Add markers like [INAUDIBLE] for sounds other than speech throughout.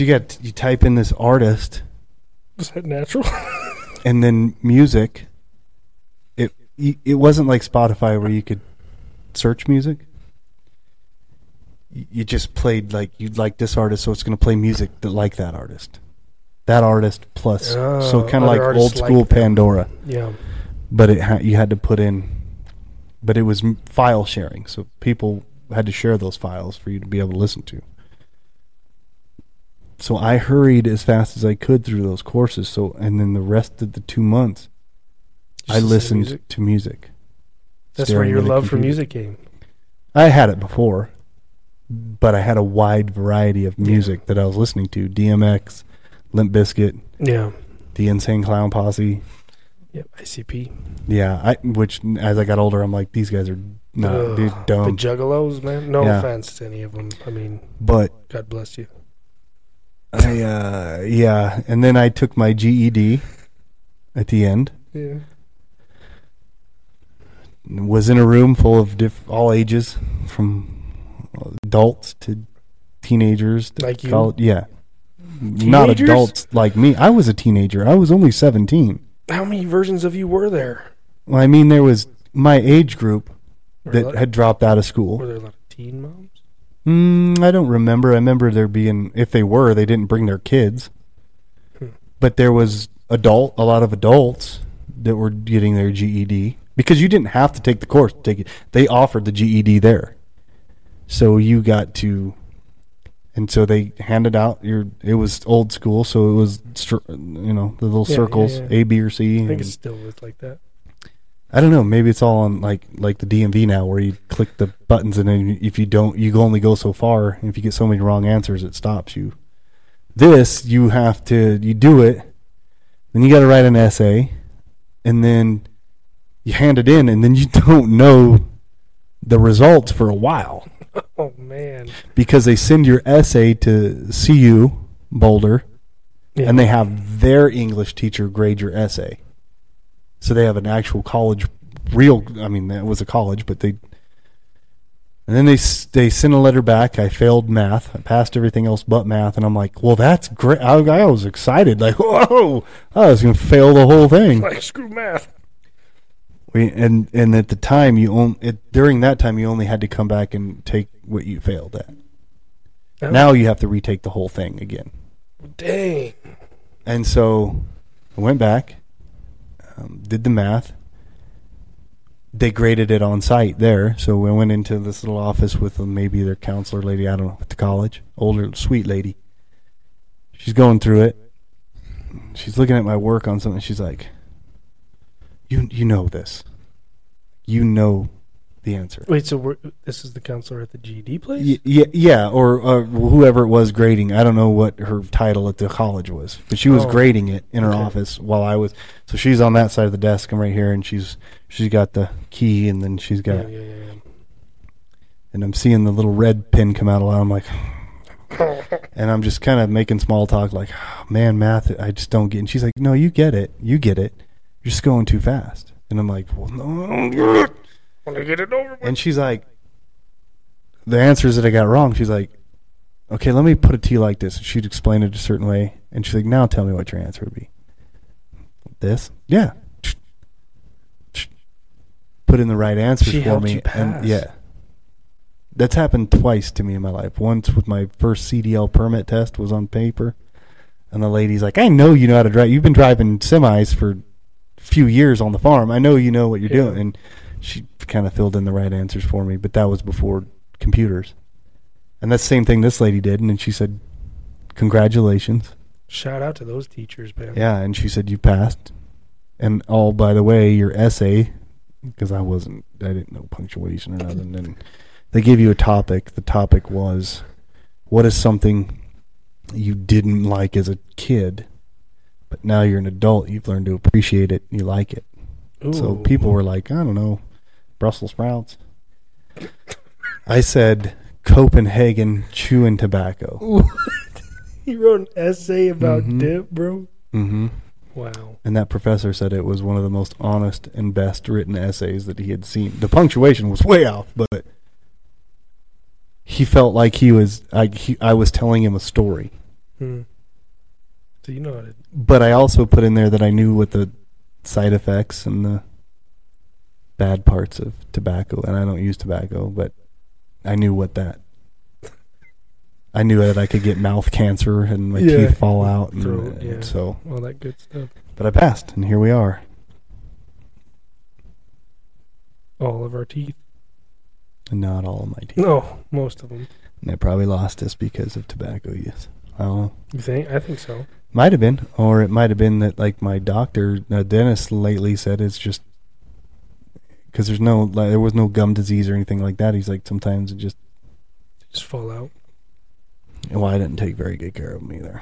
So you got you type in this artist Was that natural? [LAUGHS] and then music. It it wasn't like Spotify where you could search music. You just played like you'd like this artist, so it's going to play music that like that artist. That artist plus, oh, so Oh, kind of like old school like. Pandora, yeah. but it ha- you had to put in, but it was m- file sharing, so people had to share those files for you to be able to listen to. So I hurried as fast as I could through those courses. So and then the rest of the two months, Just I listened music. to music. That's where your love for music came. I had it before, but I had a wide variety of music that I was listening to: DMX, Limp Bizkit, Yeah. the Insane Clown Posse. Yep. ICP. Yeah, I which as I got older, I'm like, these guys are not Ugh, dude, The. Juggalos, man. No Yeah. offense to any of them. I mean, but God bless you. I, uh, yeah, and then I took my GED at the end. Yeah. Was in a room full of diff- all ages, from adults to teenagers. To Like you? college. Yeah, not adults like me. I was a teenager. I was only seventeen. How many versions of you were there? Well, I mean, there was my age group that had dropped out of school. were there a lot of teen moms? Mm, I don't remember. I remember there being, if they were, they didn't bring their kids. Hmm. But there was adult, a lot of adults that were getting their GED because you didn't have to take the course to take it. They offered the GED there, so you got to, and so they handed out your. It was old school, so it was, str- you know, the little Yeah, yeah, circles yeah. A, B, or C. I think and- it still is like that. I don't know. Maybe it's all on like like the DMV now, where you click the buttons, and then if you don't, you only go so far. And if you get so many wrong answers, it stops you. This you have to you do it, then you got to write an essay, and then you hand it in, and then you [LAUGHS] don't know the results for a while [LAUGHS] Oh man. because they send your essay to CU Boulder, Yeah. and they have their English teacher grade your essay. So they have an actual college, real. I mean, that was a college, but they. And then they they sent a letter back. I failed math. I passed everything else but math, and I'm like, well, that's great. I, I was excited, like, [LAUGHS] whoa, I was gonna fail the whole thing. [LAUGHS] like screw math. We, and and at the time, you only it, during that time, you only had to come back and take what you failed at. Oh, Now you have to retake the whole thing again. dang. And so I went back, um, did the math. They graded it on site there. So we went into this little office with uh, maybe their counselor lady, I don't know, at the college, older, sweet lady. She's going through it. She's looking at my work on something. She's like, "You, you know this. You know the answer." Wait, so we're, this is the counselor at the GED place? Y- yeah, yeah, or uh, whoever it was grading. I don't know what her title at the college was, but she was Oh, grading it in her okay. office while I was. So she's on that side of the desk. I'm right here, and she's she's got the key, and then she's got, yeah, yeah. and I'm seeing the little red pin come out. A lot. I'm like, [LAUGHS] and I'm just kind of making small talk, like, "Oh, man, math, I just don't get. And she's like, no, you get it, you get it. You're just going too fast. And I'm like, well, no, I don't get it. Want to get it over with? And she's like, the answers that I got wrong, she's like, okay, let me put it to you like this. She'd explain it a certain way. And she's like, now tell me what your answer would be. This? Yeah. Put in the right answers She for me. And yeah. That's happened twice to me in my life. Once with my first CDL permit test was on paper. And the lady's like, I know you know how to drive. You've been driving semis for a few years on the farm. I know you know what you're Yeah. doing. And she kind of filled in the right answers for me, but that was before computers. And that's the same thing this lady did. And then she said, Congratulations. Shout out to those teachers, man. Yeah. And she said, You passed. And oh, by the way, your essay, because I wasn't, I didn't know punctuation or nothing. And they gave you a topic. The topic was, What is something you didn't like as a kid, but now you're an adult, you've learned to appreciate it, and you like it. So people were like, I don't know, Brussels sprouts. I said Copenhagen chewing tobacco. Ooh. [LAUGHS] he wrote an essay about Mhm. dip, bro. hmm Wow. And that professor said it was one of the most honest and best written essays that he had seen. The punctuation was way off, but he felt like he was I he, I was telling him a story. Hmm. So you know how to. But I also put in there that I knew what the side effects and the bad parts of tobacco, and I don't use tobacco, but I knew what that. I knew that I could get mouth cancer and my Yeah. teeth fall out, and, Throat, and yeah. so. All that good stuff. But I passed, and here we are. All of our teeth. And not all of my teeth. No, most of them. And they probably lost us because of tobacco use. I don't know. You think? I think so. Might have been, or it might have been that like my doctor, uh, dentist, lately said it's just because there's no, like, there was no gum disease or anything like that. He's like sometimes it just. Just fall out. Well, I didn't take very good care of him either.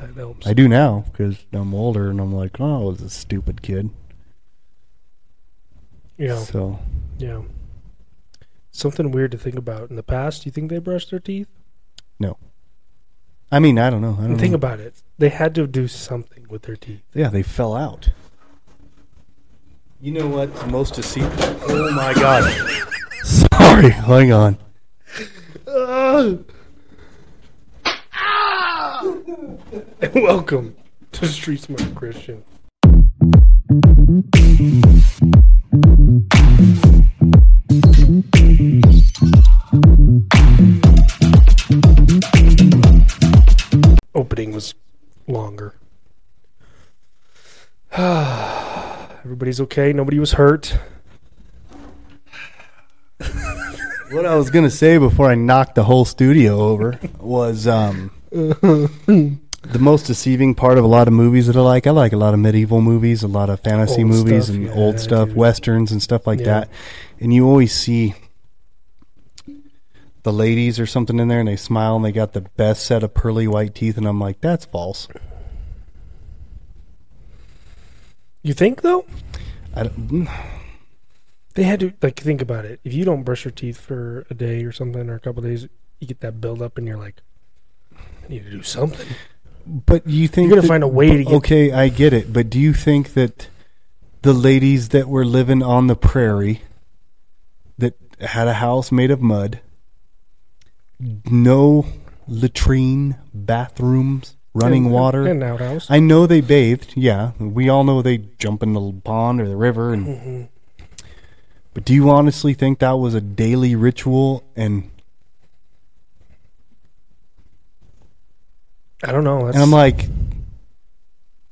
That helps. I do now because I'm older and I'm like, oh, I was a stupid kid. Yeah. So Yeah. Something weird to think about. In the past, do you think they brushed their teeth? No. I mean, I don't know. I don't think know. about it. They had to do something with their teeth. Yeah, they fell out. You know what's most deceitful? Oh my god. Sorry, hang on. And [LAUGHS] welcome to Street Smart Christian. Opening was longer. [SIGHS] Ah. Everybody's okay. Nobody was hurt. What I was gonna say before I knocked the whole studio over was um, the most deceiving part of a lot of movies that I like. I like a lot of medieval movies, a lot of fantasy Old movies, stuff, and yeah, old stuff, dude. westerns and stuff like Yeah. that. And you always see the ladies or something in there, and they smile, and they got the best set of pearly white teeth, and I'm like, that's false. You think though? I don't, mm. They had to like think about it. If you don't brush your teeth for a day or something or a couple days, you get that buildup, and you're like, I need to do something. But you think You're gonna that- find a way to get- Okay, I get it, but do you think that the ladies that were living on the prairie that had a house made of mud, no latrine, bathrooms, running water? and outhouse. I know they bathed. Yeah, we all know they jump in the pond or the river. And Mhm. but do you honestly think that was a daily ritual? And I don't know. That's, And I'm like,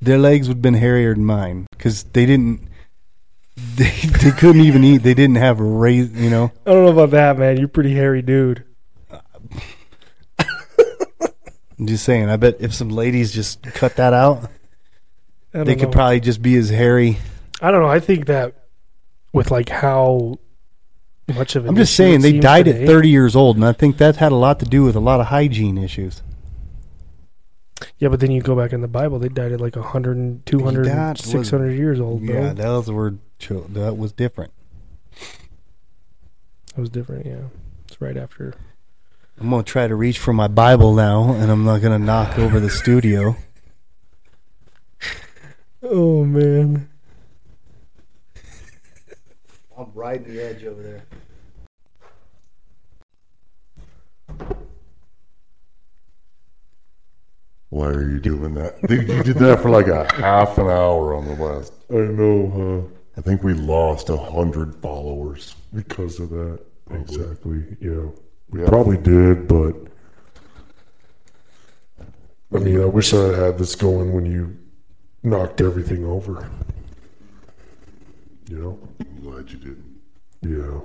their legs would have been hairier than mine because they didn't. [LAUGHS] They, they couldn't even eat. They didn't have a raise. You know. I don't know about that, man. You're a pretty hairy dude. I'm just saying. I bet if some ladies just cut that out, they could know. probably just be as hairy. I don't know. I think that with like how much of an I'm just it saying they died today- at 30 years old, and I think that had a lot to do with a lot of hygiene issues. Yeah, but then you go back in the Bible, they died at like 100, 200, That was- 600 years old, bro. Yeah, those were that was different. That was different, yeah. It's right after. I'm gonna try to reach for my Bible now, and I'm not gonna knock over the studio. Oh, man. I'm riding the edge over there. Why are you doing that? Dude, you did that for like a half an hour on the last. I know, huh? I think we lost a hundred followers because of that. Exactly. Yeah. We probably did, but I mean, I wish I had this going when you knocked everything over. You know? I'm glad you didn't. Yeah.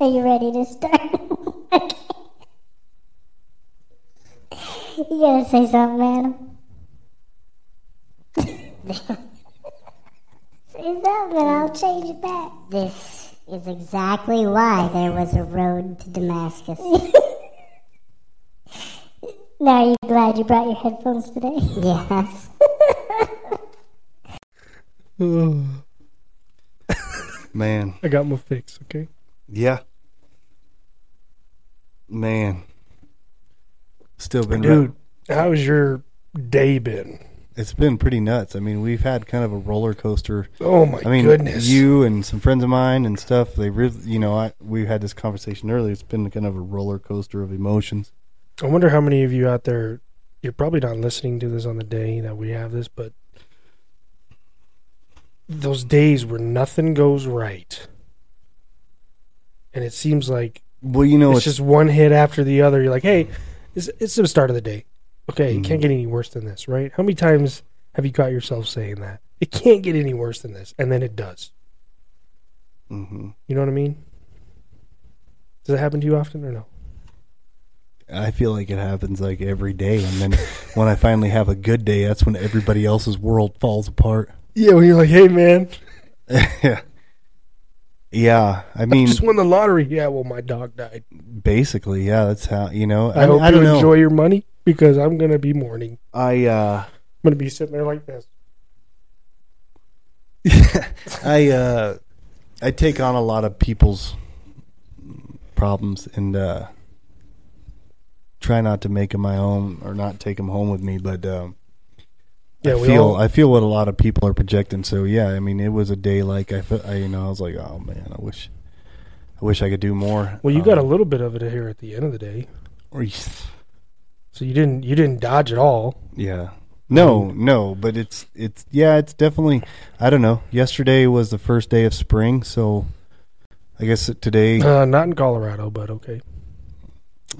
Are you ready to start? okay. [LAUGHS] You gotta say something, Adam. [LAUGHS] say something, I'll change it back. This is exactly why there was a road to Damascus. [LAUGHS] now, are you glad you brought your headphones today? Yes. [SIGHS] Man, I got my fix, okay? Yeah. Man, still been Dude, how's your day been? It's been pretty nuts. I mean, we've had kind of a roller coaster. Oh my I mean, goodness. you and some friends of mine and stuff. They really, you know, I, we had this conversation earlier. It's been kind of a roller coaster of emotions. I wonder how many of you out there you're probably not listening to this on the day that we have this, but those days where nothing goes right. And it seems like Well, you know, it's, it's, just one hit after the other. You're like, hey, it's, it's the start of the day. Okay, it can't Mhm. get any worse than this, right? How many times have you caught yourself saying that? It can't get any worse than this, and then it does. hmm You know what I mean? Does it happen to you often or no? I feel like it happens like every day, and then [LAUGHS] when I finally have a good day, that's when everybody else's world falls apart. Yeah, when you're like, hey man, [LAUGHS] yeah, yeah. I I mean, just won the lottery. Yeah, well, my dog died. basically, yeah. That's how you know. I, I, hope I you know. enjoy your money because I'm gonna be mourning. I uh, I'm gonna be sitting there like this. [LAUGHS] I uh, I take on a lot of people's problems and uh, try not to make them my own or not take them home with me. But um, Yeah, I we feel all- I feel what a lot of people are projecting. So yeah, I mean, it was a day like I, I you know I was like, oh man, I wish I wish I could do more. Well, you got a Um, little bit of it here at the end of the day, or so you didn't you didn't dodge at all. Yeah. No, no, but it's it's yeah, it's definitely I don't know. Yesterday was the first day of spring, so I guess today Uh, not in Colorado, but okay.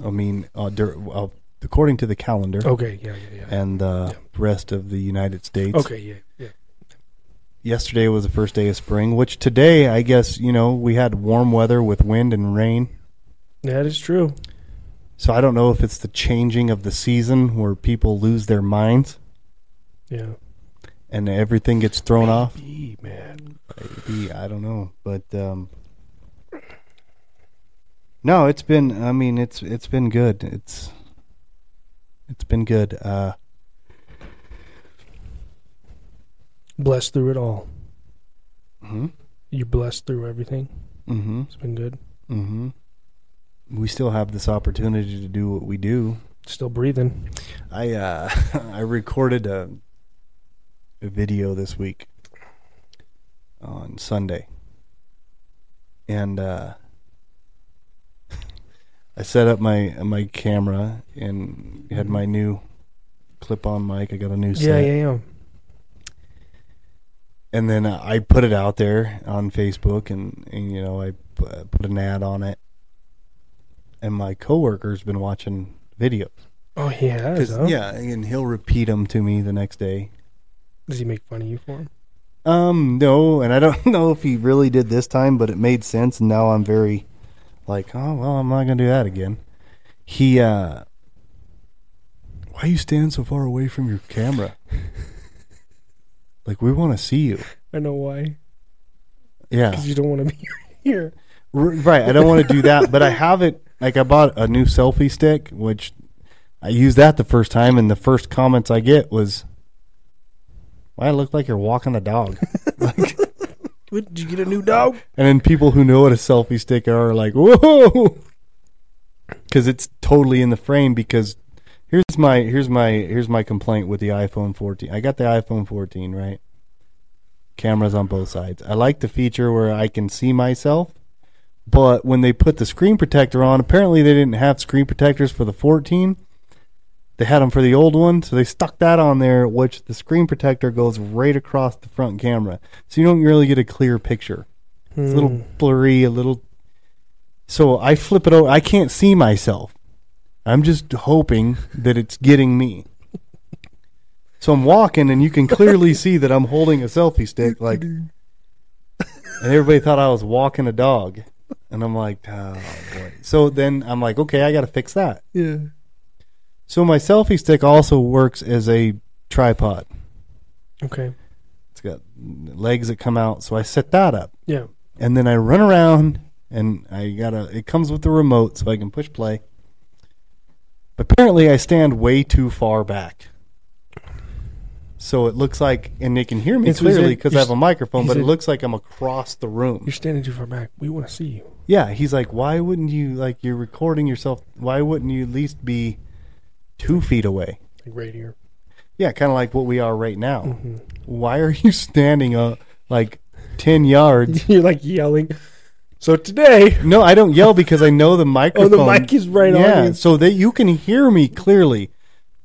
I mean uh, dur- uh, according to the calendar Okay, yeah, yeah, yeah. and the rest of the United States. Okay, yeah, yeah. Yesterday was the first day of spring, which today I guess, you know, we had warm weather with wind and rain. That is true. So I don't know if it's the changing of the season where people lose their minds Yeah. and everything gets thrown off. Maybe, man. Maybe I don't know, but um, no, it's been. I mean, it's it's been good. It's it's been good. Uh, Blessed through it all. hmm You blessed through everything. hmm It's been good. Mm-hmm. We still have this opportunity to do what we do. Still breathing. I uh, [LAUGHS] I recorded a a video this week on Sunday, and uh, I set up my my camera and had my new clip-on mic. I got a new set, Yeah, yeah, yeah. and then I put it out there on Facebook, and, and you know I put an ad on it, and my coworker's been watching videos. Oh, he has. Huh? Yeah, and he'll repeat them to me the next day. Does he make fun of you for him? Um, no, and I don't [LAUGHS] know if he really did this time, but it made sense, and now I'm very like, oh well, I'm not gonna do that again. He, uh, why are you standing so far away from your camera? like we want to see you. I know why. Yeah, Because you don't want to be [LAUGHS] here. Right. I don't want to do that, but I have it. Like I bought a new selfie stick, which I used that the first time, and the first comments I get was, "Why it look like you're walking a dog?" [LAUGHS] like, What, Did you get a new dog? and then people who know what a selfie stick are, are like, "Whoa!" Because it's totally in the frame. Because here's my here's my here's my complaint with the iPhone 14. I got the iPhone 14, right? Cameras on both sides. I like the feature where I can see myself, but when they put the screen protector on, apparently they didn't have screen protectors for the 14. They had them for the old one, so they stuck that on there, which the screen protector goes right across the front camera, so you don't really get a clear picture. It's a little Hmm. blurry, a little. So I flip it over. I can't see myself. I'm just hoping that it's getting me. So I'm walking, and you can clearly [LAUGHS] see that I'm holding a selfie stick, like, and everybody thought I was walking a dog, and I'm like, oh boy. So then I'm like, okay, I got to fix that. Yeah. So my selfie stick also works as a tripod. Okay. It's got legs that come out, so I set that up. Yeah. and then I run around and I gotta. It comes with the remote, so I can push play. But apparently, I stand way too far back. So it looks like, and they can hear me he clearly because I have a microphone, but it said- looks like I'm across the room. You're standing too far back. We want to see you. Yeah, he's like, why wouldn't you like you're recording yourself? Why wouldn't you at least be two feet away? Like right here. Yeah, kind of like what we are right now. Mm-hmm. Why are you standing up like ten yards? [LAUGHS] You're like yelling. So today, [LAUGHS] No, I don't yell because I know the microphone. [LAUGHS] Oh, the mic is right on yeah, so that you can hear me clearly.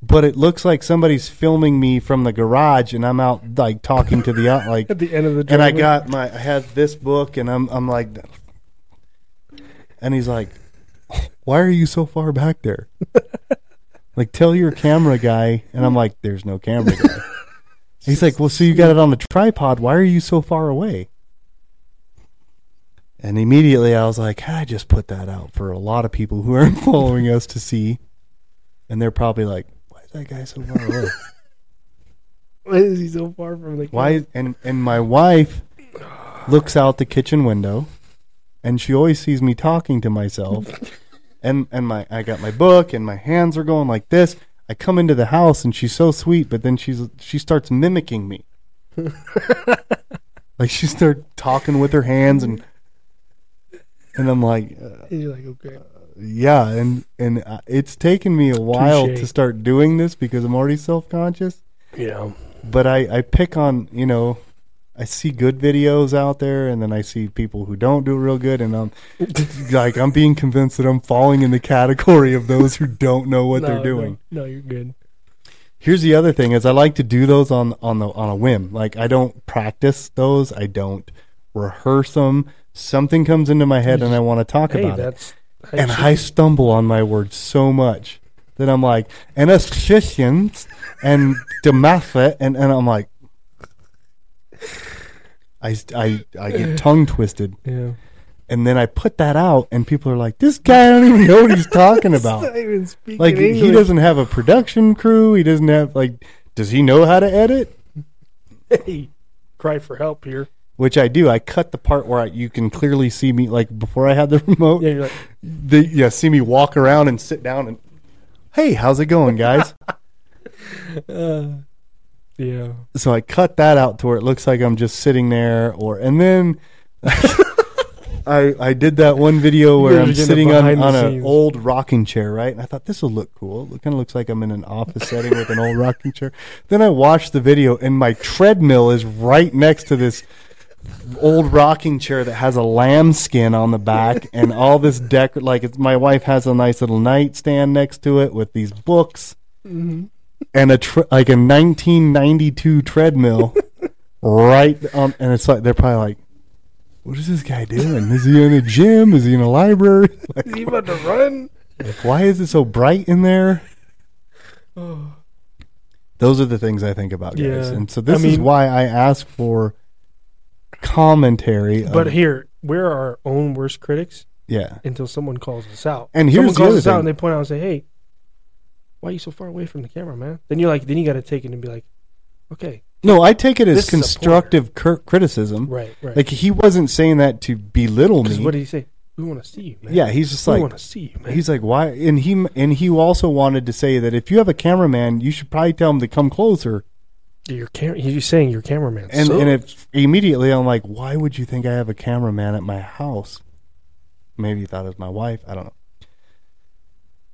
But it looks like somebody's filming me from the garage, and I'm out like talking to the out like at the end of the and I got my I had this book and I'm I'm like and he's like why are you so far back there? Like tell your camera guy and I'm like there's no camera guy. [LAUGHS] he's like well so you got it on the tripod why are you so far away? And immediately I was like ah, I just put that out for a lot of people who aren't [LAUGHS] following us to see and they're probably like why is that guy so far away? [LAUGHS] Why is he so far from the? Why? And and my wife looks out the kitchen window, and she always sees me talking to myself. And and my I got my book, and my hands are going like this. I come into the house, and she's so sweet, but then she's she starts mimicking me. [LAUGHS] like she started talking with her hands, and and I'm like, uh, you're like, okay. yeah, and and uh, it's taken me a while Touche. to start doing this because I'm already self conscious Yeah. but I, I pick on you know I see good videos out there and then I see people who don't do real good and I'm [LAUGHS] like I'm being convinced that I'm falling in the category of those who don't know what No, they're doing. No, you're good. Here's the other thing is I like to do those on on the on a whim. Like I don't practice those. I don't rehearse them. Something comes into my head and I want to talk Hey, about it. how And should I stumble on my words so much that I'm like, and Christians and Damascus, and, and I'm like, I, I, I get [LAUGHS] tongue twisted. Yeah. And then I put that out, and people are like, this guy don't even know what he's talking [LAUGHS] He's about. not even speaking Like, he doesn't have a production crew. He doesn't have, like, does he know how to edit? Hey, cry for help here. Which I do. I cut the part where I, you can clearly see me, like, before I had the [LAUGHS] remote. Yeah, you're like, they yeah see me walk around and sit down and hey how's it going guys uh, yeah. so i cut that out to where it looks like i'm just sitting there or and then [LAUGHS] i i did that one video where You're i'm sitting on, on an old rocking chair right? And i thought this will look cool. It kind of looks like i'm in an office setting with an old rocking chair. Then i watched the video and my treadmill is right next to this old rocking chair that has a lamb skin on the back [LAUGHS] and all this deck like it's, my wife has a nice little nightstand next to it with these books. Mm-hmm. And a tr- like a 1992 treadmill [LAUGHS] right on and it's like they're probably like what is this guy doing is he in a gym is he in a library [LAUGHS] like, Is he about to run? like, why is it so bright in there Oh. [SIGHS] those are the things i think about guys Yeah. and so this I is why i ask for commentary But of- here, we're our own worst critics yeah until someone calls us out. And someone here's the calls other us out thing. and they point out and say, "Hey, why are you so far away from the camera, man?" Then you're like, then you got to take it and be like, "Okay, No, I take it as This is a constructive cur- criticism. right, right." Like he wasn't saying that to belittle me. what did he say? We want to see you, man. yeah, he's just like we like want to see you, man. he's like why and he and he also wanted to say that if you have a cameraman, you should probably tell him to come closer. your cam- He's saying your cameraman. And sucks. and if immediately I'm like, why would you think I have a cameraman at my house? Maybe you thought it was my wife. I don't know.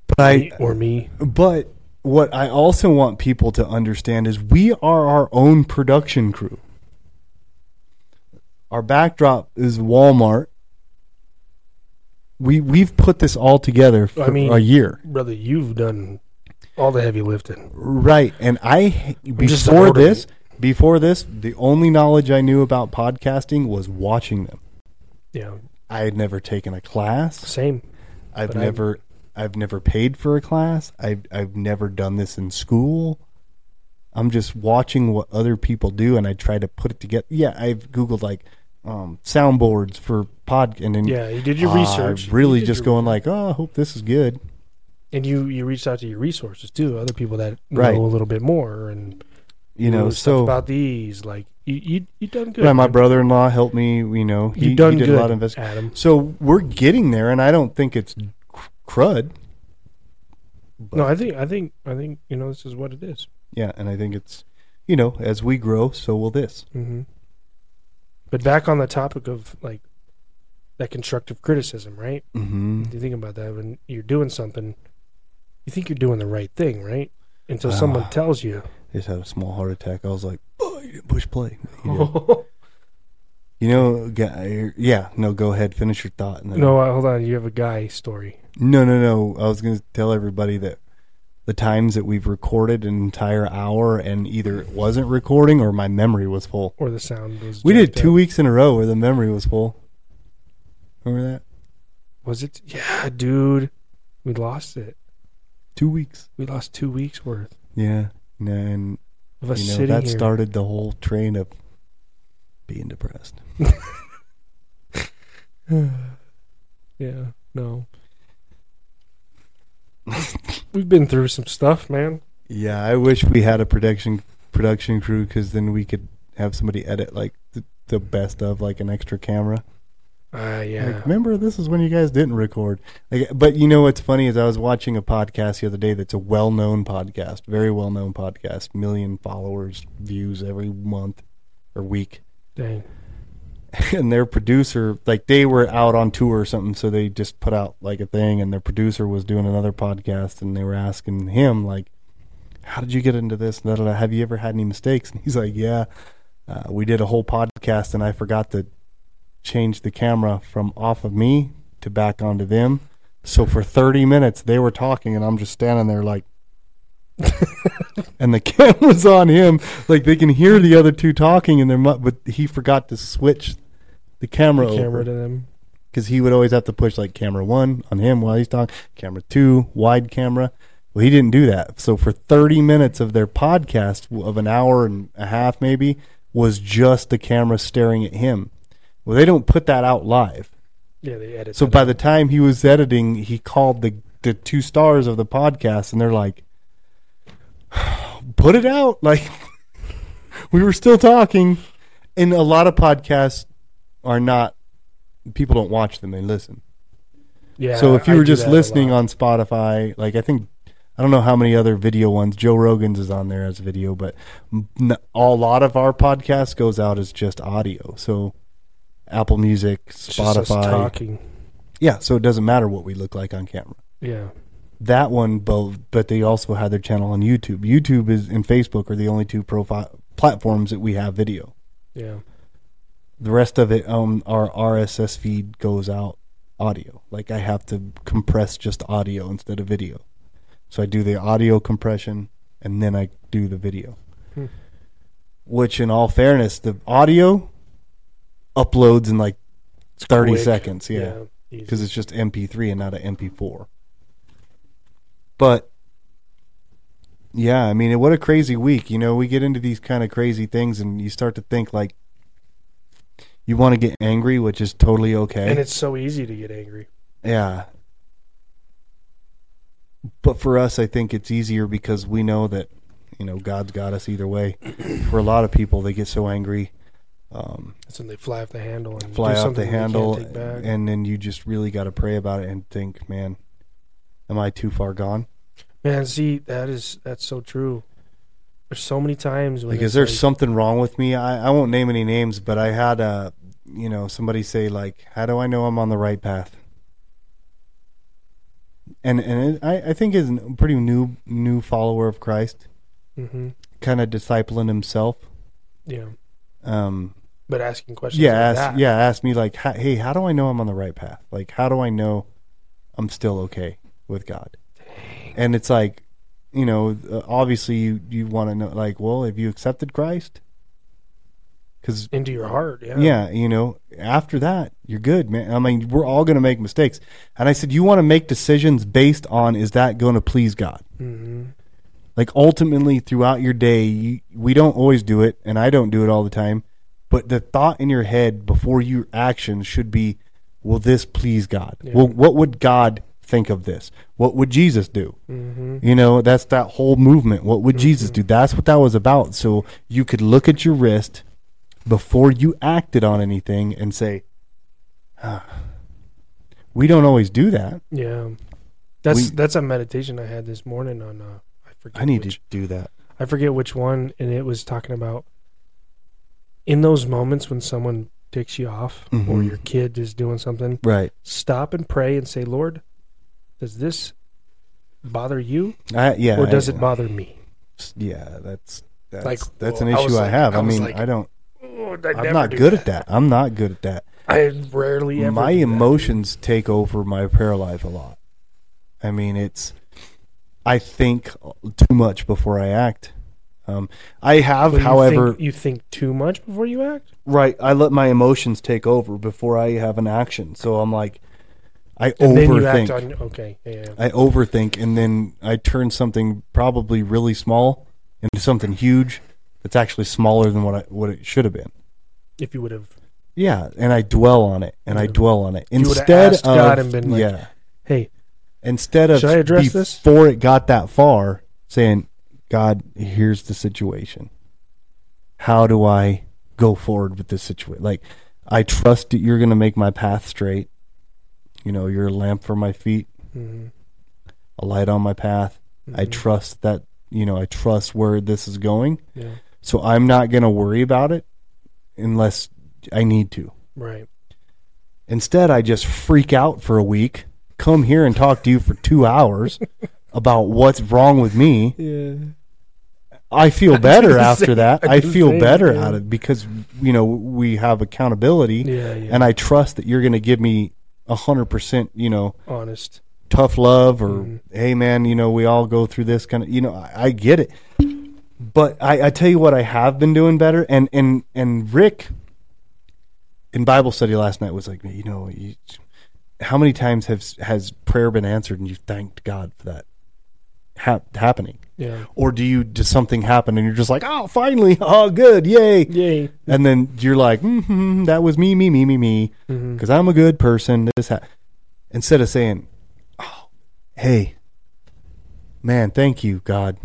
But I or me, But what I also want people to understand is we are our own production crew. Our backdrop is Walmart. We we've put this all together for I mean- a year. brother, you've done all the heavy lifting. Right. And I before this before this, the only knowledge I knew about podcasting was watching them. Yeah, I had never taken a class. same. I've never I've never paid for a class. I've I've never done this in school. I'm just watching what other people do and I try to put it together. Yeah, I've googled like um, soundboards for pod and then Yeah, you did your uh, research. really You just going research. like, "Oh, I hope this is good." and you you reached out to your resources too, other people that Right. know a little bit more and You know, so about these. Like you you you done good. right, my brother-in-law helped me, you know. He, you done he did good, a lot of investigation. Adam. So we're getting there and I don't think it's cr- crud. No, I think I think I think you know this is what it is. Yeah, and I think it's you know, as we grow, so will this. hmm But back on the topic of like that constructive criticism, right? Mm-hmm. You think about that when you're doing something, you think you're doing the right thing, right? Until someone Ah. tells you. Just had a small heart attack. I was like, oh, you didn't push play. [LAUGHS] You, know, ga- yeah, no, go ahead, finish your thought. And then no, uh, hold on. You have a guy story. No, no, no. I was going to tell everybody that the times that we've recorded an entire hour and either it wasn't recording or my memory was full. Or the sound was. We did two up. weeks in a row where the memory was full. Remember that? Was it? Yeah, dude. We lost it. Two weeks. We lost two weeks worth Yeah. And of us you know that here. started the whole train of being depressed. [LAUGHS] [SIGHS] yeah. No. We've been through some stuff, man. Yeah, I wish we had a production production crew because then we could have somebody edit like the, the best of like an extra camera. Ah, yeah. Like, remember, this is when you guys didn't record. Like, but you know what's funny is I was watching a podcast the other day that's a well-known podcast, very well-known podcast, million followers, views every month or week, Dang. [LAUGHS] and their producer, like, they were out on tour or something, so they just put out like a thing, and their producer was doing another podcast, and they were asking him like, "How did you get into this? Da, da, da. Have you ever had any mistakes?" And he's like, "Yeah, uh, we did a whole podcast, and I forgot to." change the camera from off of me to back onto them. So for 30 minutes they were talking and I'm just standing there like [LAUGHS] and the camera's [LAUGHS] on him like they can hear the other two talking and they're mu- but he forgot to switch the camera The camera over to them. cuz he would always have to push like camera 1 on him while he's talking, camera 2 wide camera. Well, he didn't do that. So for 30 minutes of their podcast of an hour and a half maybe was just the camera staring at him. Well, they don't put that out live. Yeah, they edit. So by out. the time he was editing, he called the the two stars of the podcast, and they're like, "Put it out!" [LAUGHS] Like we were still talking, and a lot of podcasts are not. People don't watch them; they listen. yeah. so if you I were just listening on Spotify, like I think. I don't know how many other video ones. Joe Rogan's is on there as video, but a lot of our podcast goes out as just audio. So Apple Music, It's just us Spotify, talking. yeah, so it doesn't matter what we look like on camera. Yeah. That one, both, but they also had their channel on YouTube. YouTube is and Facebook are the only two profile platforms that we have video. Yeah. The rest of it, um, our RSS feed goes out audio. Like I have to compress just audio instead of video. So I do the audio compression and then I do the video. Hmm. Which, in all fairness, the audio uploads in like thirty Quick. seconds. yeah. because it's just MP3 and not an MP4. But yeah, I mean, what a crazy week. You know, we get into these kind of crazy things, and you start to think like you want to get angry, which is totally okay. and it's so easy to get angry. yeah. But for us, I think it's easier because we know that you know God's got us either way. [CLEARS THROAT] for a lot of people, they get so angry. Um, That's when they fly off the handle and fly do off something the handle, Can't take back. and then you just really got to pray about it and think, man, am I too far gone? Man, see, that is that's so true. There's so many times when Like, is there like, something wrong with me? I, I won't name any names, but I had a, you know, somebody say like, "How do I know I'm on the right path?" And and it, I I think is a pretty new new follower of Christ, hmm kind of discipling himself. Yeah, Um, but asking questions. yeah, like ask, that, yeah, ask me like, hey, how do I know I'm on the right path? Like, how do I know I'm still okay with God? And it's like, you know, uh, obviously you you want to know, like, well, have you accepted Christ? Because into your heart. Yeah, yeah, you know, after that, you're good, man. I mean, we're all going to make mistakes. And I said, you want to make decisions based on is that going to please God? hmm Like ultimately throughout your day, you, we don't always do it, and I don't do it all the time. But the thought in your head before your actions should be, will this please God? Yeah. Well, what would God think of this? What would Jesus do? hmm You know, that's that whole movement. What would Jesus Mhm. do? That's what that was about. So you could look at your wrist before you acted on anything and say, ah. "We don't always do that. Yeah, that's We- that's a meditation I had this morning on. Uh, I forget. I need which, to do that." I forget which one, and it was talking about in those moments when someone ticks you off or Mhm. your kid is doing something, Right. stop and pray and say, Lord, does this bother you I, yeah. or does I- it bother me? Yeah, that's that's Like, that's well, an issue I, like- have. I mean, like, I don't. Oh, I'm not do good at that. I'm not good at that. I rarely ever. my do that. emotions take over my prayer life a lot. I mean, it's I think too much before I act. Um, I have, you however, think, you think too much before you act. right. I let my emotions take over before I have an action. So I'm like, I And then you act overthink. on. Okay, yeah, yeah. I overthink, and then I turn something probably really small into something huge that's actually smaller than what I, what it should have been. If you would have, Yeah, and I dwell on it, and I dwell on it instead of God and been like, yeah. hey, instead of Should I address this? before it got that far, saying, "God, here's the situation. How do I go forward with this situation? Like, I trust that you're going to make my path straight. You know, you're a lamp for my feet, mhm, a light on my path. I mhm, trust that. You know, I trust where this is going. yeah, So I'm not going to worry about it unless I need to. right. Instead, I just freak out for a week, come here and talk to you for two hours [LAUGHS] about what's wrong with me. Yeah, I feel [LAUGHS] better after same. that. I I feel better yeah. at it because you know we have accountability, yeah, yeah. and I trust that you're going to give me a hundred percent, you know, honest. tough love or Mhm. hey man, you know, we all go through this kind of, you know, I, I get it. But I, I tell you what, I have been doing better, and and and Rick in Bible study last night was like, you know, you, how many times has has prayer been answered and you thanked God for that hap- happening, Yeah, or do you does something happen and you're just like, oh, finally, [LAUGHS] oh, good, yay, yay. and then you're like, mm-hmm, that was me, me, me, me, me because I'm a good person. This ha-. instead of saying, "Oh, hey, man, thank you, God,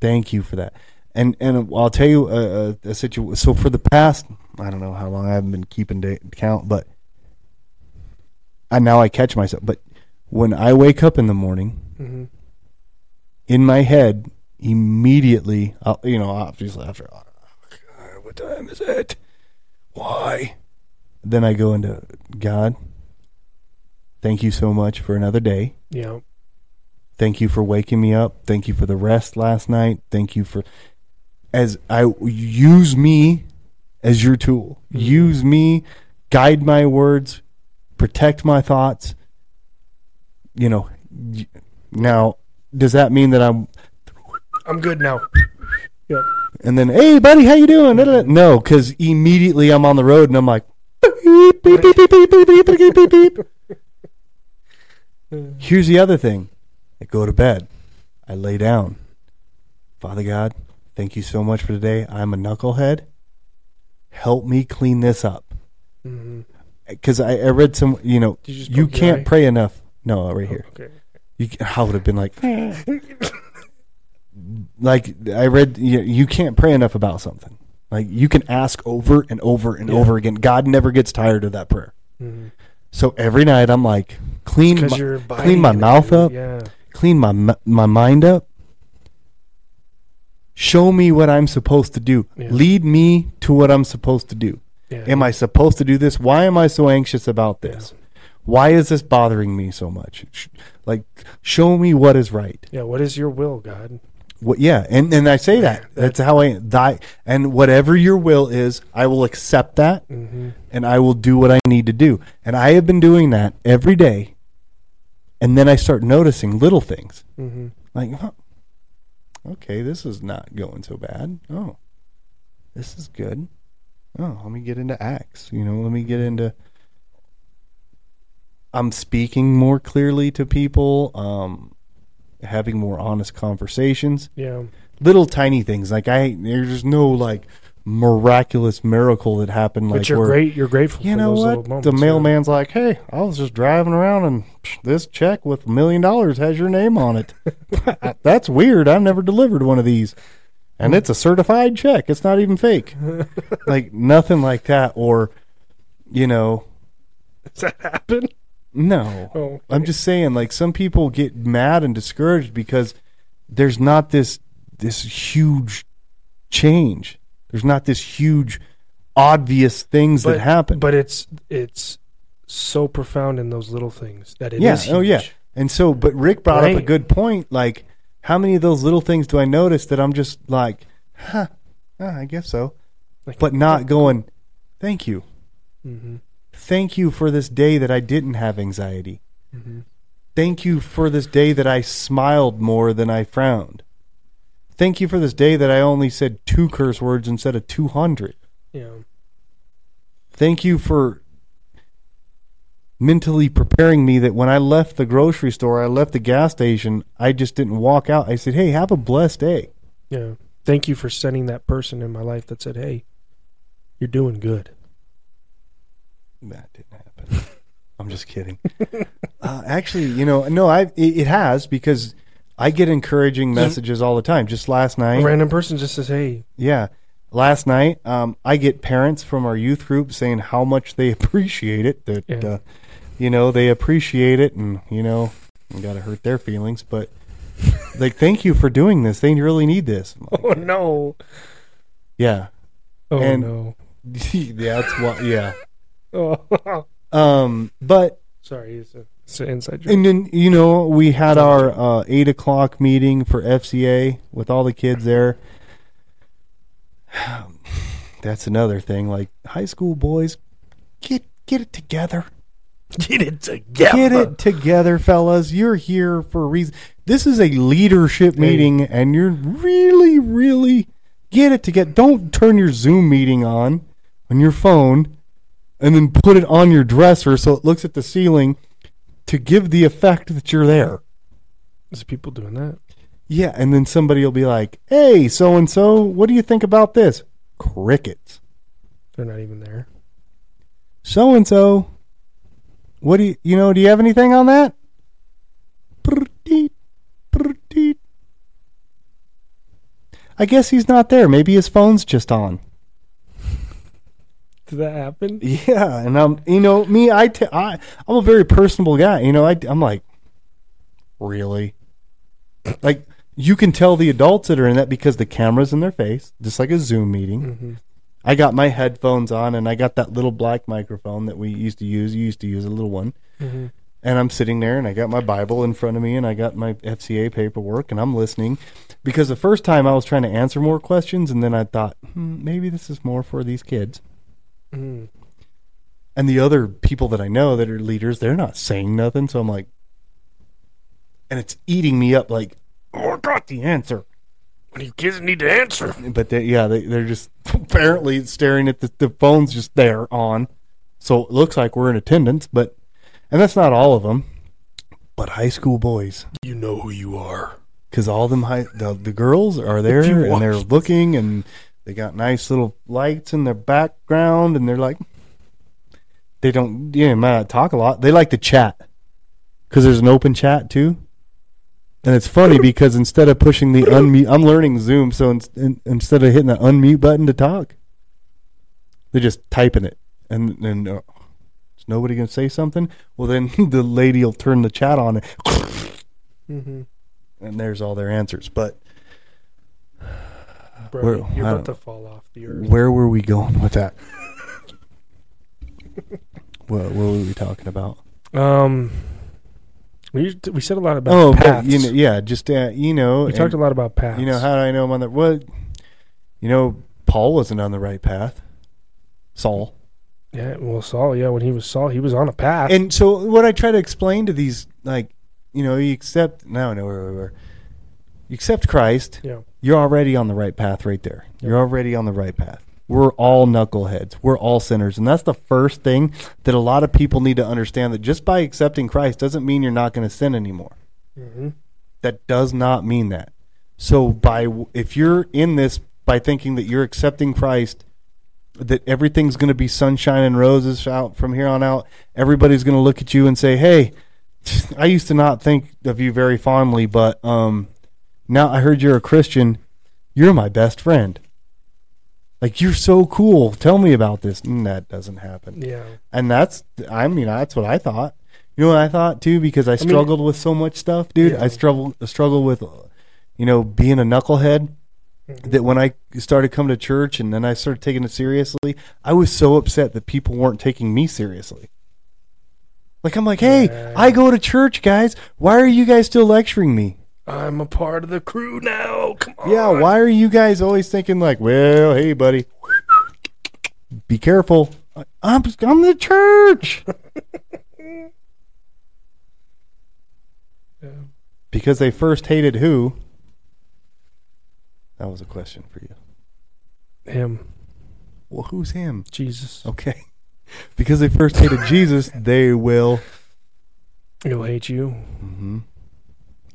thank you for that." And and I'll tell you a, a, a situation. So for the past, I don't know how long I haven't been keeping da- count, but I now I catch myself. But when I wake up in the morning, Mhm. In my head, immediately, I'll, you know, obviously after, oh, God, what time is it? Why? Then I go into God. Thank you so much for another day. Yeah, Thank you for waking me up. Thank you for the rest last night. Thank you for as I use me as your tool. Mhm. Use me, guide my words, protect my thoughts. You know, now does that mean that I'm I'm good now. Yep. and then hey buddy, how you doing? No, because immediately I'm on the road and I'm like beep, beep, beep, beep, beep, beep, beep, beep, beep, beep. Here's the other thing. I go to bed. I lay down. Father God, thank you so much for today. I'm a knucklehead. Help me clean this up. Mm-hmm. Uh, because I, I read some, you know, Did you you can't pray enough. No, right here. Oh, okay. You, I would have been like, [LAUGHS] like I read, you, you can't pray enough about something. Like you can ask over and over and Yeah. over again. God never gets tired of that prayer. Mhm. So every night I'm like, clean, my, clean my mouth up, Yeah. clean my my mind up. Show me what I'm supposed to do. Yeah. Lead me to what I'm supposed to do. Am I supposed to do this? Why am I so anxious about this? Why is this bothering me so much? Like, show me what is right. Yeah. What is your will, God? What? Yeah, and and I say that. That's how I die. And whatever your will is, I will accept that, Mm-hmm. and I will do what I need to do. And I have been doing that every day. And then I start noticing little things Mm-hmm. like, okay, this is not going so bad. Oh, this is good. Oh, let me get into Acts. You know, let me get into. I'm speaking more clearly to people. Um, having more honest conversations. Yeah. Little tiny things like I. There's no like miraculous miracle that happened. But like you're where, great. You're grateful. You for know those what? Moments, the yeah. mailman's like, "Hey, I was just driving around and psh, this check with a million dollars has your name on it. [LAUGHS] That's weird. I've never delivered one of these, and it's a certified check. It's not even fake. [LAUGHS] like nothing like that. Or, you know, Does that happen? No. Oh, I'm just saying, like some people get mad and discouraged because there's not this this huge change. There's not this huge obvious things that happen. But it's it's so profound in those little things that it is. yeah, oh yeah. And so, but Rick brought up a good point. Like, how many of those little things do I notice that I'm just like, huh, huh, I guess so, Like- but not going, thank you, Mhm. Thank you for this day that I didn't have anxiety. Mhm. Thank you for this day that I smiled more than I frowned. Thank you for this day that I only said two curse words instead of 200. Yeah. Thank you for mentally preparing me that when I left the grocery store, I left the gas station, I just didn't walk out. I said, hey, have a blessed day. Yeah. Thank you for sending that person in my life that said, "Hey, you're doing good." That didn't happen. I'm just kidding. [LAUGHS] uh, actually, you know, no, I it, it has because I get encouraging messages all the time. Just last A night, random person just says, "Hey, Yeah. Last night, um, I get parents from our youth group saying how much they [LAUGHS] appreciate it. That Yeah. uh, you know they appreciate it, and you know got to hurt their feelings, but like thank you for doing this. They really need this. I'm like, oh no, yeah, oh And- no." [LAUGHS] yeah, that's what. Yeah. Oh, [LAUGHS] Um, but sorry, it's, a, it's an inside joke. and then you know we had our uh, eight o'clock meeting for FCA with all the kids there. [SIGHS] That's another thing. Like high school boys, get get it together. Get it together. Get it together, fellas. You're here for a reason. This is a leadership meeting, and you're really, really get it together. Don't turn your Zoom meeting on on your phone and then put it on your dresser so it looks at the ceiling to give the effect that you're there. There's people doing that. Yeah, and then somebody will be like, "Hey, so and so, what do you think about this?" Crickets. They're not even there. so and so. What do you, you know, do you have anything on that? Pretty, pretty. I guess he's not there. Maybe his phone's just on. Did that happen? [LAUGHS] Yeah, and I'm, you know, me, I, t- I, I'm a very personable guy. You know, I, I'm like, really? Like, you can tell the adults that are in that because the camera's in their face, just like a Zoom meeting. Mm-hmm. I got my headphones on and I got that little black microphone that we used to use. You used to use a little one. Mm-hmm. And I'm sitting there and I got my Bible in front of me and I got my FCA paperwork and I'm listening because the first time I was trying to answer more questions and then I thought, hmm, maybe this is more for these kids. Mm-hmm. And the other people that I know that are leaders, they're not saying nothing. So I'm like, and it's eating me up like, oh, I got the answer. What you kids need to answer? But they, yeah, they, they're just [LAUGHS] apparently staring at the, the phone's just there on. So it looks like we're in attendance, but, and that's not all of them, but high school boys. You know who you are. Because all them high, the, the girls are there and they're looking and they got nice little lights in their background and they're like, they don't, yeah, might not talk a lot. They like to chat because there's an open chat too. And it's funny because instead of pushing the unmute, I'm learning Zoom, so in, in, instead of hitting the unmute button to talk, they're just typing it. And then uh, is nobody gonna say something? Well, then [LAUGHS] the lady will turn the chat on, and, Mm-hmm. and there's all their answers. But Bro, Where- you're about to fall off the earth. where were we going with that? [LAUGHS] what, what were we talking about? Um, we we said a lot about oh, paths. you know, yeah, just uh, you know, we talked a lot about paths. You know, how do I know I'm on the what? You know, Paul wasn't on the right path. Saul. Yeah, well, Saul. Yeah, when he was Saul, he was on a path. And so what I try to explain to these like, you know, you accept no, no, where, where, where. You accept Christ, yeah, you're already on the right path right there. You're already on the right path. We're all knuckleheads. We're all sinners. And that's the first thing that a lot of people need to understand that just by accepting Christ doesn't mean you're not going to sin anymore. hmm That does not mean that. So by if you're in this by thinking that you're accepting Christ that everything's going to be sunshine and roses out from here on out, everybody's going to look at you and say, "Hey, I used to not think of you very fondly, but um now I heard you're a Christian. You're my best friend." Like you're so cool. Tell me about this. And that doesn't happen. yeah. And that's, I mean, that's what I thought. You know what I thought too, because I mean- struggled with so much stuff, dude. Yeah. I struggle, struggle with, you you know, being a knucklehead, Mm-hmm. that when I started coming to church and then I started taking it seriously, I was so upset that people weren't taking me seriously. Like I'm like, hey, Yeah. I go to church, guys. Why are you guys still lecturing me? I'm a part of the crew now. Come on. Yeah, why are you guys always thinking like, well, hey, buddy, be careful. I'm I'm the church [LAUGHS] Yeah. because they first hated who. That was a question for you. Him, Well, who's him? Jesus. Okay, [LAUGHS] because they first hated Jesus, they will. He'll hate you. hmm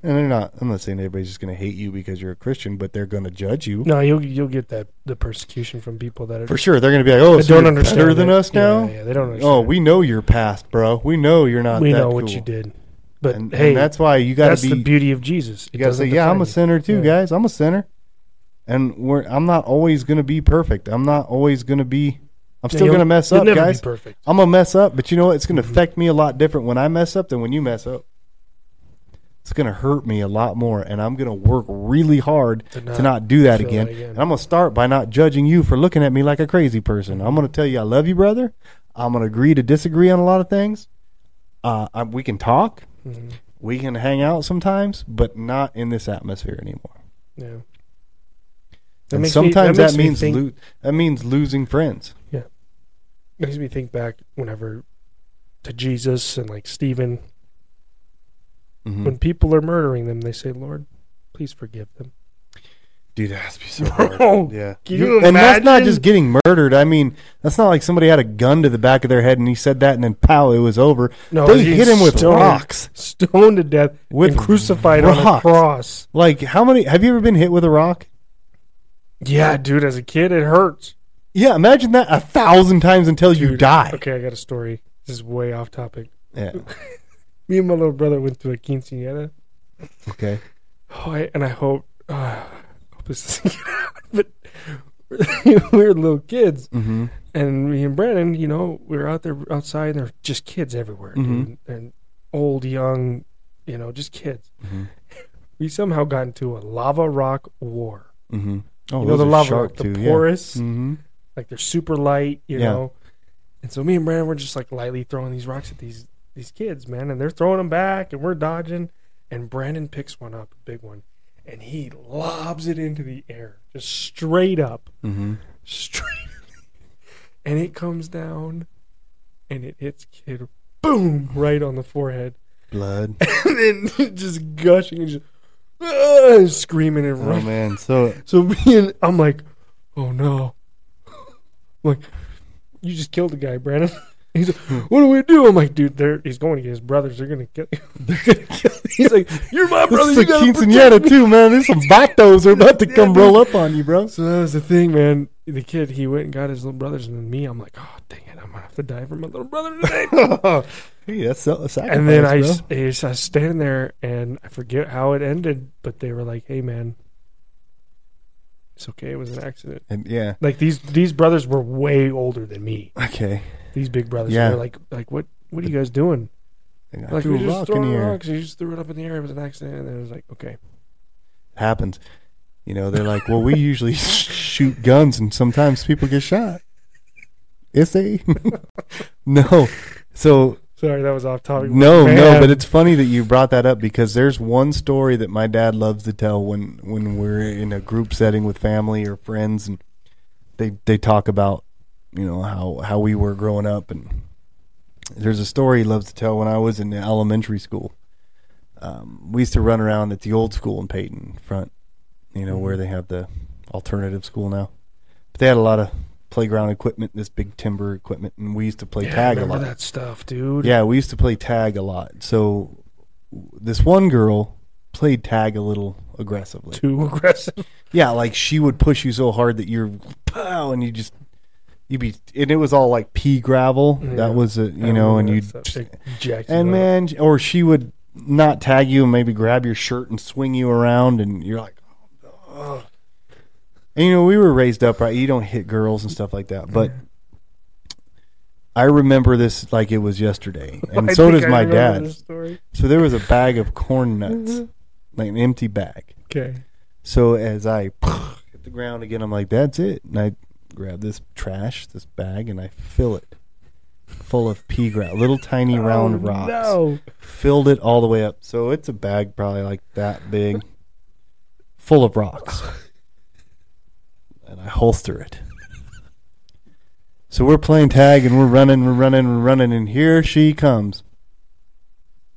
And they're not. I'm not saying everybody's just going to hate you because you're a Christian, but they're going to judge you. No, you'll you'll get that the persecution from people that are For sure, they're going to be like, "Oh, so don't you're understand better than us now." Yeah, yeah, they don't oh, understand. Oh, we know your past, bro. We know you're not. we that know what cool. you did. But and, hey, and that's why you got that's to be. the beauty of Jesus. you got to say, "Yeah, I'm a sinner too, Yeah. guys. I'm a sinner." And we're. I'm not always going to be perfect. I'm not always going to be. I'm still going to mess up, never guys. Be perfect. I'm gonna mess up, but you know what? It's gonna affect me a lot different when I mess up than when you mess up. It's gonna hurt me a lot more, and I'm gonna work really hard To to not do that again. that again. And I'm gonna start by not judging you for looking at me like a crazy person. I'm gonna tell you I love you, brother. I'm gonna agree to disagree on a lot of things. Uh, I, we can talk, Mhm. we can hang out sometimes, but not in this atmosphere anymore. Yeah. and makes me- sometimes that, makes me means think- lo- that means losing friends. Yeah makes me think back whenever to Jesus and like Stephen. Mhm. When people are murdering them, they say, "Lord, please forgive them." Dude, that has to be so Bro, [LAUGHS] hard. Yeah. you and that's not just getting murdered. I mean, that's not like somebody had a gun to the back of their head and he said that and then pow, it was over. No, they hit him with stoned- rocks. stoned to death, With crucified on a cross. Like, how many have you ever been hit with a rock? Yeah, dude. As a kid, it hurts. Yeah, imagine that a thousand times until you die. Okay, I got a story. This is way off topic. Yeah. [LAUGHS] Me and my little brother went to a quinceañera. Okay. Oh, I, and I hope, uh, I hope this doesn't [LAUGHS] get out. But [LAUGHS] we were little kids, Mm-hmm. and me and Brandon, you know, we were out there outside, and there were just kids everywhere. Mhm. and old, young, you know, just kids. Mm-hmm. We somehow got into a lava rock war. Mm-hmm. Oh, you know the lava rock, the porous, Yeah. Mm-hmm. like they're super light, you Yeah. know. And so me and Brandon were just like lightly throwing these rocks at these these kids, man, and they're throwing them back, and we're dodging. And Brandon picks one up, a big one, and he lobs it into the air, just straight up, Mm-hmm. straight, and it comes down, and it hits kid, boom, right on the forehead, Blood. [LAUGHS] and then [LAUGHS] just gushing and just ah, screaming and running. Oh man. [LAUGHS] So So me and I'm like, oh no. I'm like, you just killed a guy, Brandon. He's like, what do we do? I'm like, dude, they're he's going to get his brothers. They're gonna kill you. [LAUGHS] They're gonna kill you. He's like, you're my brother. this You is a gotta protect quinceanera me." too, man. There's some vatos are about to Yeah, come dude. roll up on you, bro. So that was the thing, man. The kid, he went and got his little brothers, and then me, I'm like, oh dang it, I'm gonna have to die for my little brother today. [LAUGHS] hey, that's a sacrifice, and then I, I I was standing there, and I forget how it ended, but they were like, hey man, it's okay. It was an accident. And, yeah. Like these these brothers were way older than me. Okay. These big brothers. Yeah. They're like like what what are you guys doing? I Like threw we a just rock in the air. rocks. You just threw it up in the air. It was an accident. And it was like okay. happens. You know, they're like, well, we usually [LAUGHS] shoot guns, and sometimes people get shot. Is they? [LAUGHS] no. So Sorry, that was off topic. no, no, but it's funny that you brought that up because there's one story that my dad loves to tell when when we're in a group setting with family or friends, and they they talk about you know how how we were growing up, and there's a story he loves to tell when I was in elementary school. Um, we used to run around at the old school in Peyton front, you know, where they have the alternative school now. But they had a lot of playground equipment, this big timber equipment, and we used to play yeah, tag a lot. that stuff, dude. Yeah, we used to play tag a lot. So this one girl played tag a little aggressively. Too aggressive. [LAUGHS] Yeah, like she would push you so hard that you're pow and you just you'd be and it was all like pea gravel. Yeah. That was a I you know, and you that stuff. You and up. man, or she would not tag you and maybe grab your shirt and swing you around and you're like "Ugh." and you know, we were raised up right. You don't hit girls and stuff like that, but I remember this like it was yesterday, [LAUGHS] and so does I my dad. So there was a bag of corn [LAUGHS] nuts, like an empty bag. Okay. So as I [LAUGHS] hit the ground again, I'm like, "That's it." And I grab this trash, this bag, and I fill it full of pea grass, little tiny [LAUGHS] oh, round Oh, rocks. No. Filled it all the way up. So it's a bag probably like that big, full of rocks. [LAUGHS] And I holster it. So we're playing tag and we're running, we're running, we're running, and here she comes.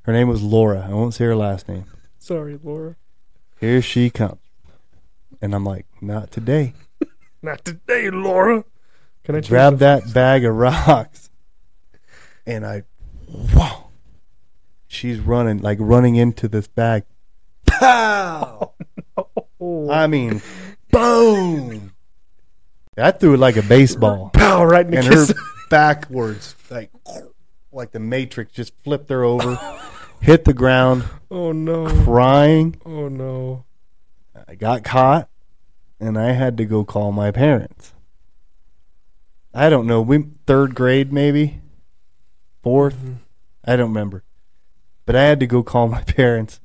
Her name was Laura. I won't say her last name. Sorry, Laura. Here she comes. And I'm like, not today. Not today, Laura. Can I Grab that bag of rocks. And I, whoa. She's running, like running into this bag. Pow! [LAUGHS] Oh, I mean, boom! I threw it like a baseball. pow right in the And her [LAUGHS] backwards, like, like the Matrix, just flipped her over, hit the ground, Oh no. crying. Oh no. I got caught, and I had to go call my parents. I don't know. We third grade maybe, 4th I don't remember, but I had to go call my [LAUGHS] parents.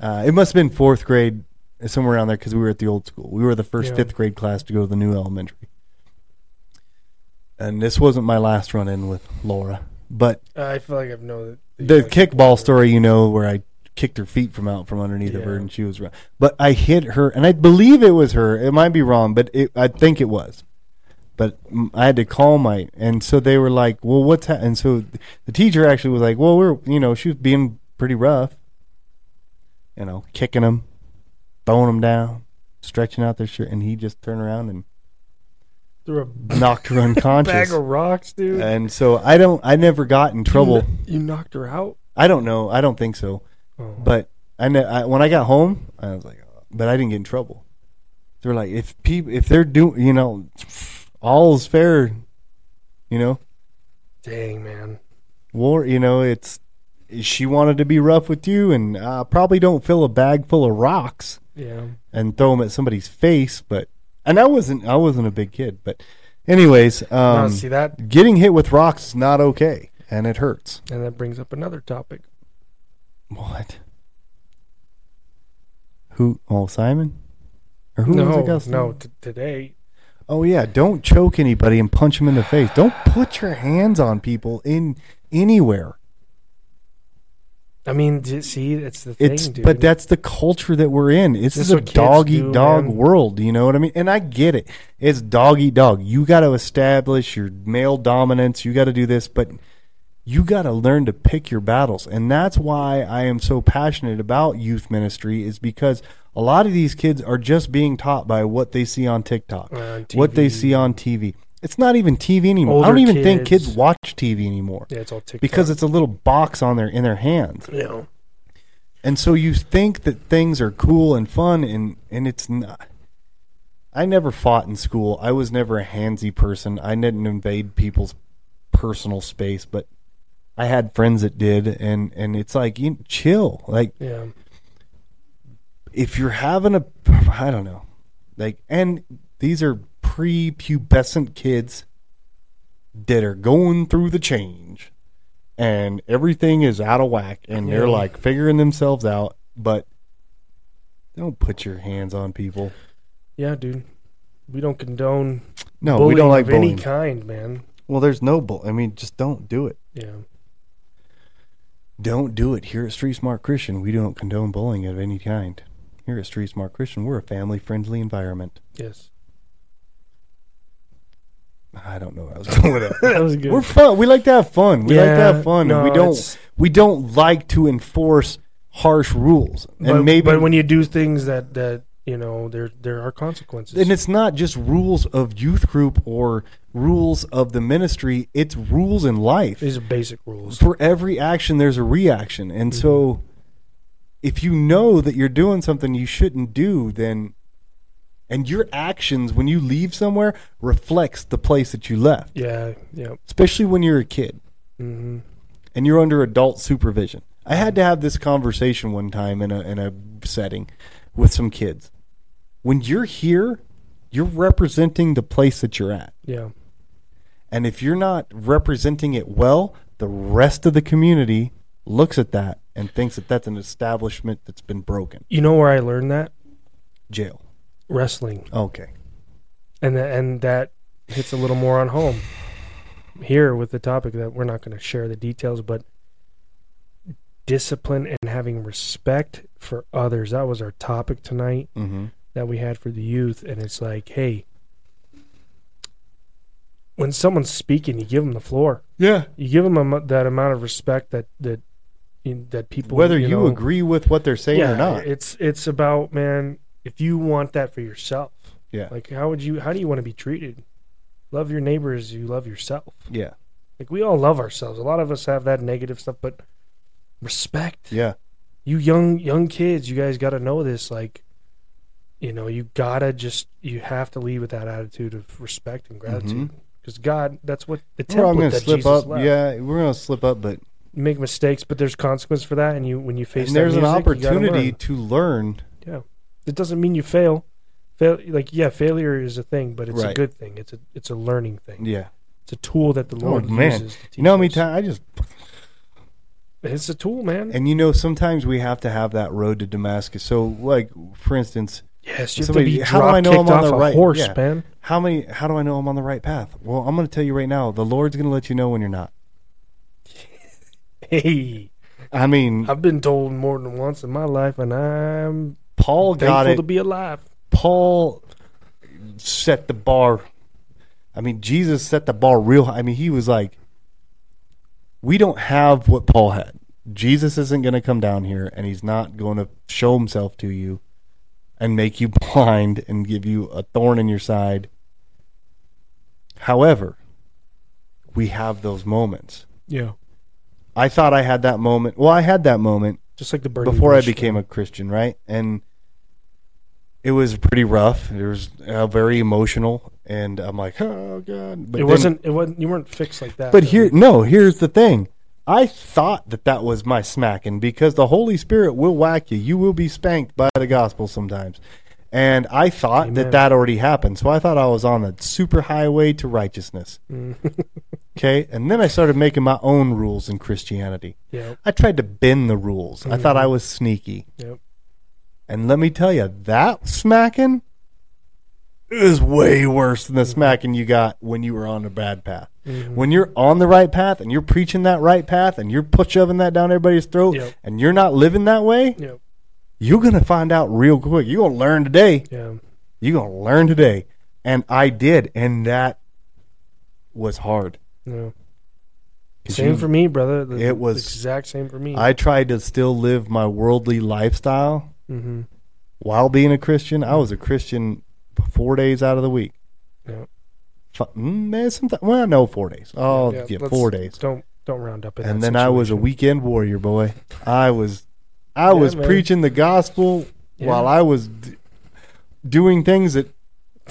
Uh, it must have been fourth grade, somewhere around there, because we were at the old school. We were the first Yeah. fifth grade class to go to the new elementary. And this wasn't my last run in with Laura, but I feel like I've known the kickball story, you know, where I kicked her feet from out from underneath of her and she was. But I hit her, and I believe it was her. It might be wrong, but it, I think it was. But I had to call my, and so they were like, "Well, what's that?" And so the teacher actually was like, "Well, we're, you know, she was being pretty rough, you know, kicking them, throwing them down, stretching out their shirt." And he just turned around and Threw a knocked her [LAUGHS] unconscious. bag of rocks, dude. and so I don't, I never got in trouble. You, knocked her out. I don't know. I don't think so. Oh. But I, I when I got home, I was like, oh, but I didn't get in trouble. They're like, if people, if they're doing, you know, all's fair, you know, Dang man. war, you know, it's she wanted to be rough with you, and uh, probably don't fill a bag full of rocks Yeah. and throw them at somebody's face. But and I wasn't, I wasn't a big kid, but anyways, um, see that, getting hit with rocks is not okay, and it hurts. and that brings up another topic. What? Who? Oh, Simon. Or who was no? Gus? no. T- today, Oh yeah, don't choke anybody and punch them in the face. Don't put your hands on people in anywhere. I mean, d- see, it's the thing, It's dude. but that's the culture that we're in. This That's is a what kids dog eat do, dog man. world. You know what I mean? And I get it. It's dog eat dog. You got to establish your male dominance. You got to do this, but you got to learn to pick your battles. And that's why I am so passionate about youth ministry is because a lot of these kids are just being taught by what they see on TikTok, On what they see on TV. It's not even TV anymore. I don't even think kids. kids watch TV anymore yeah, it's all TikTok. because it's a little box on their in their hands. know, And so you think that things are cool and fun, and and it's not. I never fought in school. I was never a handsy person. I didn't invade people's personal space, but I had friends that did, and and it's like you chill. Like yeah, if you're having a, I don't know, like, and these are prepubescent kids that are going through the change, and everything is out of whack, and they're like figuring themselves out, but don't put your hands on people. yeah, dude. We don't condone No, we don't like of any kind, man. Well, there's no bull. I mean, just don't do it. Yeah, Don't do it. Here at Street Smart Christian, we don't condone bullying of any kind. Here at Street Smart Christian, we're a family-friendly environment. yes, I don't know I was [LAUGHS] going with that. [LAUGHS] that was good. We're fun. We like to have fun. We like to have fun, no, and we don't. We don't like to enforce harsh rules. And but, maybe, but when you do things that that you know, there there are consequences. and it's not just rules of youth group or rules of the ministry. It's rules in life. These are basic rules. For every action, there's a reaction, and Mm-hmm. so if you know that you're doing something you shouldn't do, then and your actions when you leave somewhere reflects the place that you left, Yeah, yeah. especially when you're a kid. hmm and you're under adult supervision. I had to have this conversation one time in a in a setting with some kids. When you're here, you're representing the place that you're at. Yeah. And if you're not representing it well, the rest of the community looks at that and thinks that that's an establishment that's been broken. You know where I learned that? Jail. wrestling, Okay. and tha- and that hits a little more on home here with the topic that we're not going to share the details, but discipline and having respect for others. That was our topic tonight Mm-hmm. that we had for the youth, and it's like, hey, when someone's speaking, you give them the floor. Yeah. You give them a, that amount of respect that that that people Whether you, know, agree with what they're saying yeah, or not. It's it's about man. If you want that for yourself, Yeah. Like how would you? How do you want to be treated? Love your neighbor as you love yourself. yeah. Like we all love ourselves. A lot of us have that negative stuff, but respect. Yeah. You young young kids, you guys got to know this. Like, you know, you gotta just you have to lead with that attitude of respect and gratitude. Mm-hmm. Because God, that's what the template gonna that slip Jesus up. left. Yeah, we're gonna slip up, but make mistakes, but there's consequence for that. And you when you face and there's an music, gotta opportunity learn. to learn. Yeah, it doesn't mean you fail. Fail like yeah, failure is a thing, but it's a good thing. It's a it's a learning thing. Yeah. It's a tool that the Oh, Lord man. uses. To teach You know how many us. times I just It's a tool, man. and you know sometimes we have to have that road to Damascus. So like for instance, yes, you have to be how do I know I'm on the right- horse, yeah. man. how many how do I know I'm on the right path? Well, I'm going to tell you right now, the Lord's going to let you know when you're not. Hey, I mean, I've been told more than once in my life, and I'm Paul got it. to be alive. Paul set the bar. I mean, Jesus set the bar real high. I mean, he was like, we don't have what Paul had. Jesus isn't going to come down here and he's not going to show himself to you and make you [LAUGHS] blind and give you a thorn in your side. However, we have those moments. Yeah, I thought I had that moment. Well, I had that moment just like the before I became thing. a Christian, right? And it was pretty rough. It was uh, very emotional, and I'm like, oh god. But it then- wasn't. It wasn't. You weren't fixed like that. But though. here, no. Here's the thing. I thought that that was my smacking because the Holy Spirit will whack you. You will be spanked by the gospel sometimes. And I thought Amen. that that already happened. So I thought I was on the super highway to righteousness. Mm. [LAUGHS] Okay. And then I started making my own rules in Christianity. yeah, I tried to bend the rules. I thought I was sneaky. Yep. And let me tell you, that smacking is way worse than the smacking you got when you were on the bad path. Mm-hmm. When you're on the right path and you're preaching that right path and you're put shoving that down everybody's throat Yep. and you're not living that way, yeah, you're gonna find out real quick. You're gonna learn today. yeah. You're gonna learn today. And I did, and that was hard. yeah. Same you- for me, brother. The, It was- the exact same for me. I tried to still live my worldly lifestyle mm-hmm. while being a Christian. I was a Christian four days out of the week. Yeah. Mm, man, sometimes, well, no, four days. Oh, yeah, let's- four days. Don't don't round up. In And then I was a weekend warrior, boy. I was, I Yeah, was man. preaching the gospel Yeah. while I was d- doing things that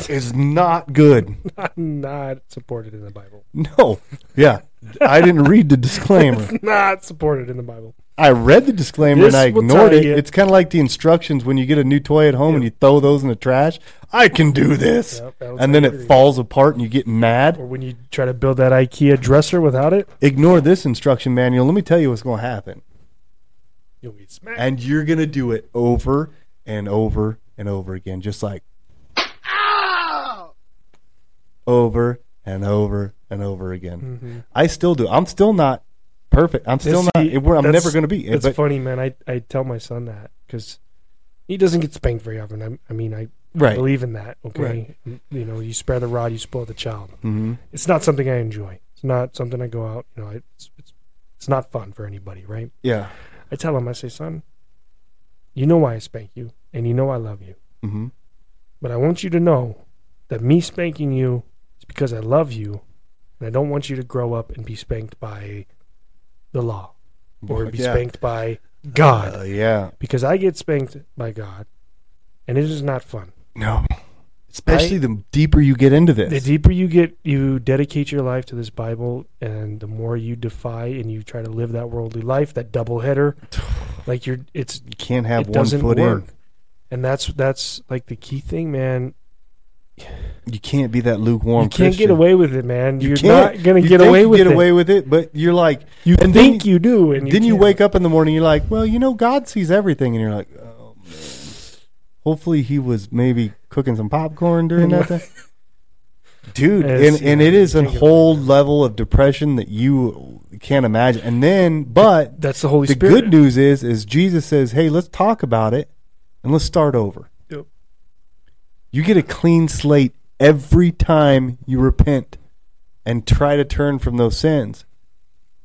is not good. [LAUGHS] not supported in the Bible. No, yeah, I didn't read the [LAUGHS] disclaimer. Not supported in the Bible. I read the disclaimer This and I ignored it. you- It's kind of like the instructions when you get a new toy at home and you throw those in the trash. I can do this, Yep, and then it falls apart and you get mad. Or when you try to build that IKEA dresser without it, Ignore this instruction manual. Let me tell you what's going to happen, you'll get smacked. and you're going to do it over and over and over again, just like over and over and over again. Mhm. I still do. I'm still not perfect. I'm still See, not. I'm never going to be. It's funny, man. I, I tell my son that because he doesn't get spanked very often. I, I mean, I right. believe in that. Okay, you know, you spare the rod, you spoil the child. hmm It's not something I enjoy. It's not something I go out. You know, it's it's, it's not fun for anybody, right? Yeah. I tell him, I say, son, you know why I spank you, and you know I love you, hmm but I want you to know that me spanking you is because I love you, and I don't want you to grow up and be spanked by the law or be Yeah. spanked by God. Uh, yeah. because I get spanked by God, and it is not fun. No. Especially the deeper you get into this. The deeper you get, you dedicate your life to this Bible, and the more you defy and you try to live that worldly life, that double header, [SIGHS] like you're, it's you can't have it one foot work. in. And that's that's like the key thing, man. You can't be that lukewarm. you can't get away with it, man. You You're can't. not gonna You get away you with get it. away with it, but you're like, you and think then you do, and you then you can't. wake up in the morning, you're like, well, you know, God sees everything, and you're like, oh man, Hopefully, he was maybe cooking some popcorn during that [LAUGHS] time. Dude, Yes, and, and it is a whole level of depression that you can't imagine. And then, but That's the Holy the Spirit. The good news is, is Jesus says, "Hey, let's talk about it, and let's start over." You get a clean slate every time you repent and try to turn from those sins.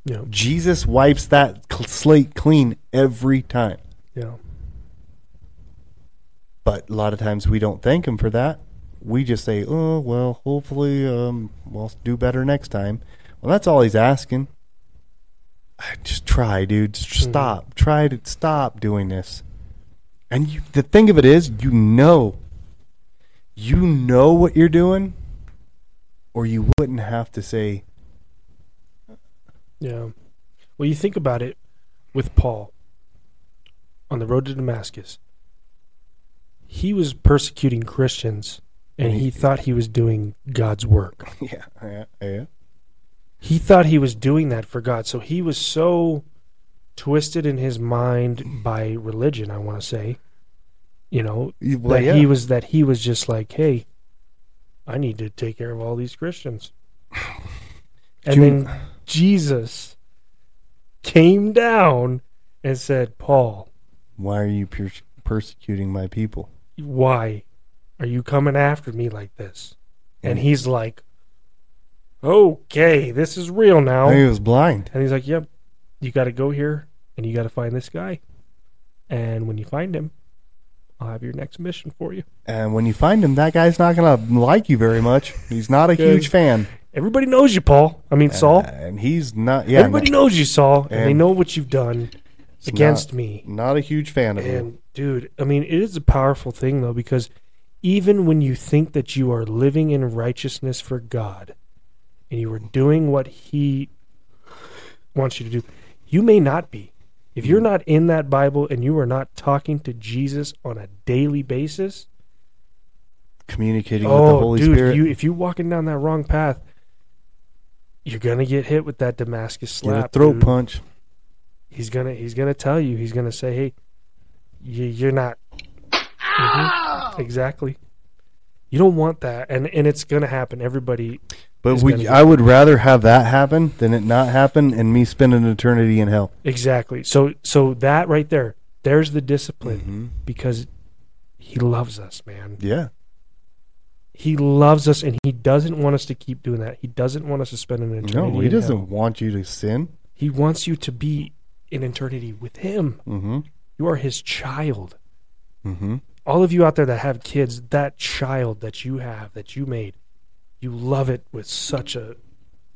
Yeah, Jesus wipes that slate clean every time. yeah. But a lot of times we don't thank him for that. We just say, "Oh, well, hopefully um we'll do better next time." Well, that's all he's asking. I- Just try, dude. Just Mhm. stop. Try to stop doing this. And you, the thing of it is, you know, you know what you're doing, or you wouldn't have to say, Yeah. Well, you think about it with Paul on the road to Damascus. He was persecuting Christians and he thought he was doing God's work. [LAUGHS] "Yeah, yeah, yeah." He thought he was doing that for God. So he was so twisted in his mind by religion, I want to say. You know, well, that yeah. he was that he was just like, "Hey, I need to take care of all these Christians." [SIGHS] And then Jesus came down and said, "Paul, Why are you per- persecuting my people? why are you coming after me like this?" And he's like, "Okay, this is real now." he was blind. And he's like, "Yep, you got to go here and you got to find this guy. And when you find him, I'll have your next mission for you." And when you find him, that guy's not going to like you very much. He's not a huge fan. Everybody knows you, Paul. I mean, Saul. And he's not. Yeah, Everybody knows you, Saul, and, they And- know what you've done It's against not, me. Not a huge fan of him. And dude, I mean, it is a powerful thing though because even when you think that you are living in righteousness for God and you are doing what he wants you to do, you may not be. If you're not in that Bible and you are not talking to Jesus on a daily basis, Communicating with the oh, Holy dude, Spirit. you if you're walking down that wrong path, you're gonna get hit with that Damascus slap. throat dude. punch. He's gonna he's gonna tell you. He's gonna say, "Hey, you, you're not." Mhm, Exactly. You don't want that, and and it's gonna happen. Everybody. But we, I would rather have that happen than it not happen and me spend an eternity in hell. Exactly. So so that right there, there's the discipline Mhm. because he loves us, man. Yeah. He loves us, and he doesn't want us to keep doing that. He doesn't want us to spend an eternity. No, he doesn't hell. want you to sin. He wants you to be in eternity with him. Mm-hmm. You are his child. Mm-hmm. all of you out there that have kids, that child that you have, that you made, you love it with such a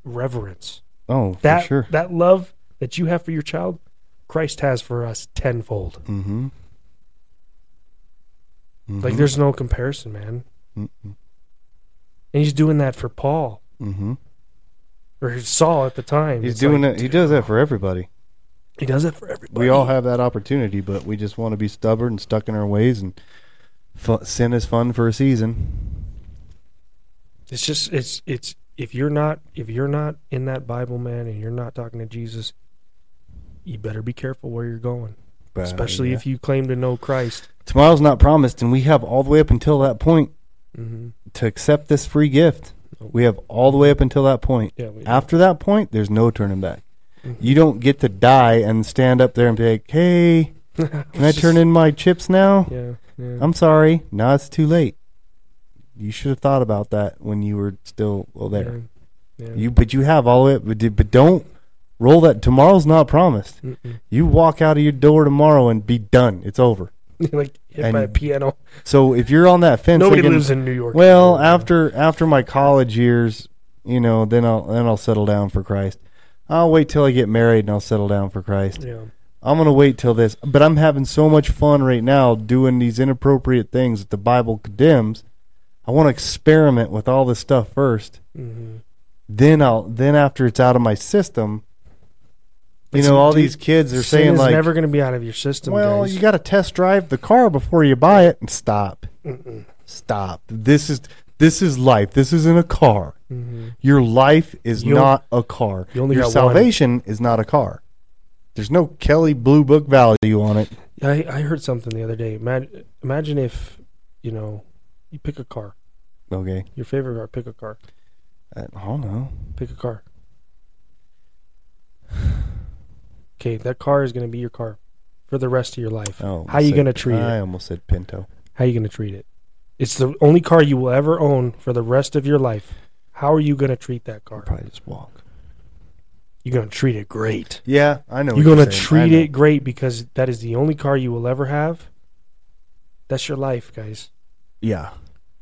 reverence. Oh, for That sure. that love that you have for your child, Christ has for us tenfold. Mm-hmm. Like there's no comparison, man. Mm-hmm. And he's doing that for Paul Mm-hmm. or Saul at the time. He's It's doing like, it. He does that for everybody. He does it for everybody. We all have that opportunity, but we just want to be stubborn and stuck in our ways. And fu- sin is fun for a season. It's just it's it's if you're not if you're not in that Bible, man, and you're not talking to Jesus, you better be careful where you're going. But, Especially yeah. if you claim to know Christ. tomorrow's not promised, and we have all the way up until that point hmm to accept this free gift. We have all the way up until that point. Yeah. We, After that point, there's no turning back. Mhm. You don't get to die and stand up there and be like, "Hey, [LAUGHS] can I turn in my chips now?" Yeah. yeah. I'm sorry. Now it's too late. You should have thought about that when you were still well there. Yeah. yeah. You, but you have all of it. But, but don't roll that. Tomorrow's not promised. Mm-mm. You walk out of your door tomorrow and be done. It's over. [LAUGHS] like hit by a piano. So if you're on that fence, Nobody thinking, lives in New York. well, anymore, after after my college years, you know, then I'll then I'll settle down for Christ. I'll wait till I get married and I'll settle down for Christ. Yeah. I'm gonna wait till this, but I'm having so much fun right now doing these inappropriate things that the Bible condemns. I want to experiment with all this stuff first. hmm Then I'll then after it's out of my system, you But know, all dude, these kids are saying is like, never going to be out of your system. "Well, guys. you got to test drive the car before you buy it." And stop, Mm-mm. stop. This is this is life. This isn't a car. Mhm. Your life is You not a car. you only Your got one. salvation is not a car. There's no Kelley Blue Book value on it. I, I heard something the other day. Imagine, imagine if, you know, you pick a car, Okay. your favorite car, pick a car, uh, I don't know. pick a car. Okay, that car is going to be your car for the rest of your life. Oh, How you gonna treat I it? I almost said Pinto. How are you going to treat it? It's the only car you will ever own for the rest of your life. How are you going to treat that I'll car? probably just walk. You're going to treat it great. Yeah, I know. You're going to treat it great because that is the only car you will ever have. That's your life, guys. Yeah.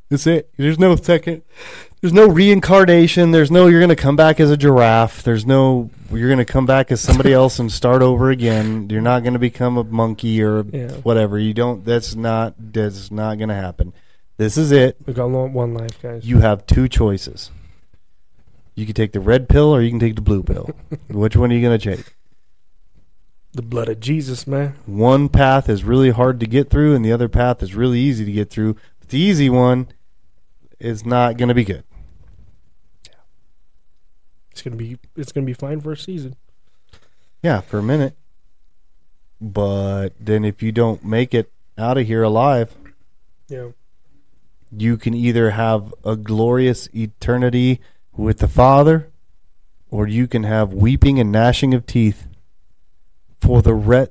That's it. There's no second. There's no reincarnation. There's no you're going to come back as a giraffe. There's no you're going to come back as somebody [LAUGHS] else and start over again. You're not going to become a monkey or Yeah. whatever. You don't. That's not. That's not going to happen. This is it. We got one life, guys. You have two choices. You can take the red pill or you can take the blue pill. [LAUGHS] Which one are you going to take? the blood of Jesus, man. One path is really hard to get through, and the other path is really easy to get through. But the easy one is not going to be good. It's gonna be it's gonna be fine for a season. Yeah, for a minute. But then if you don't make it out of here alive, Yeah. you can either have a glorious eternity with the Father, or you can have weeping and gnashing of teeth for the re-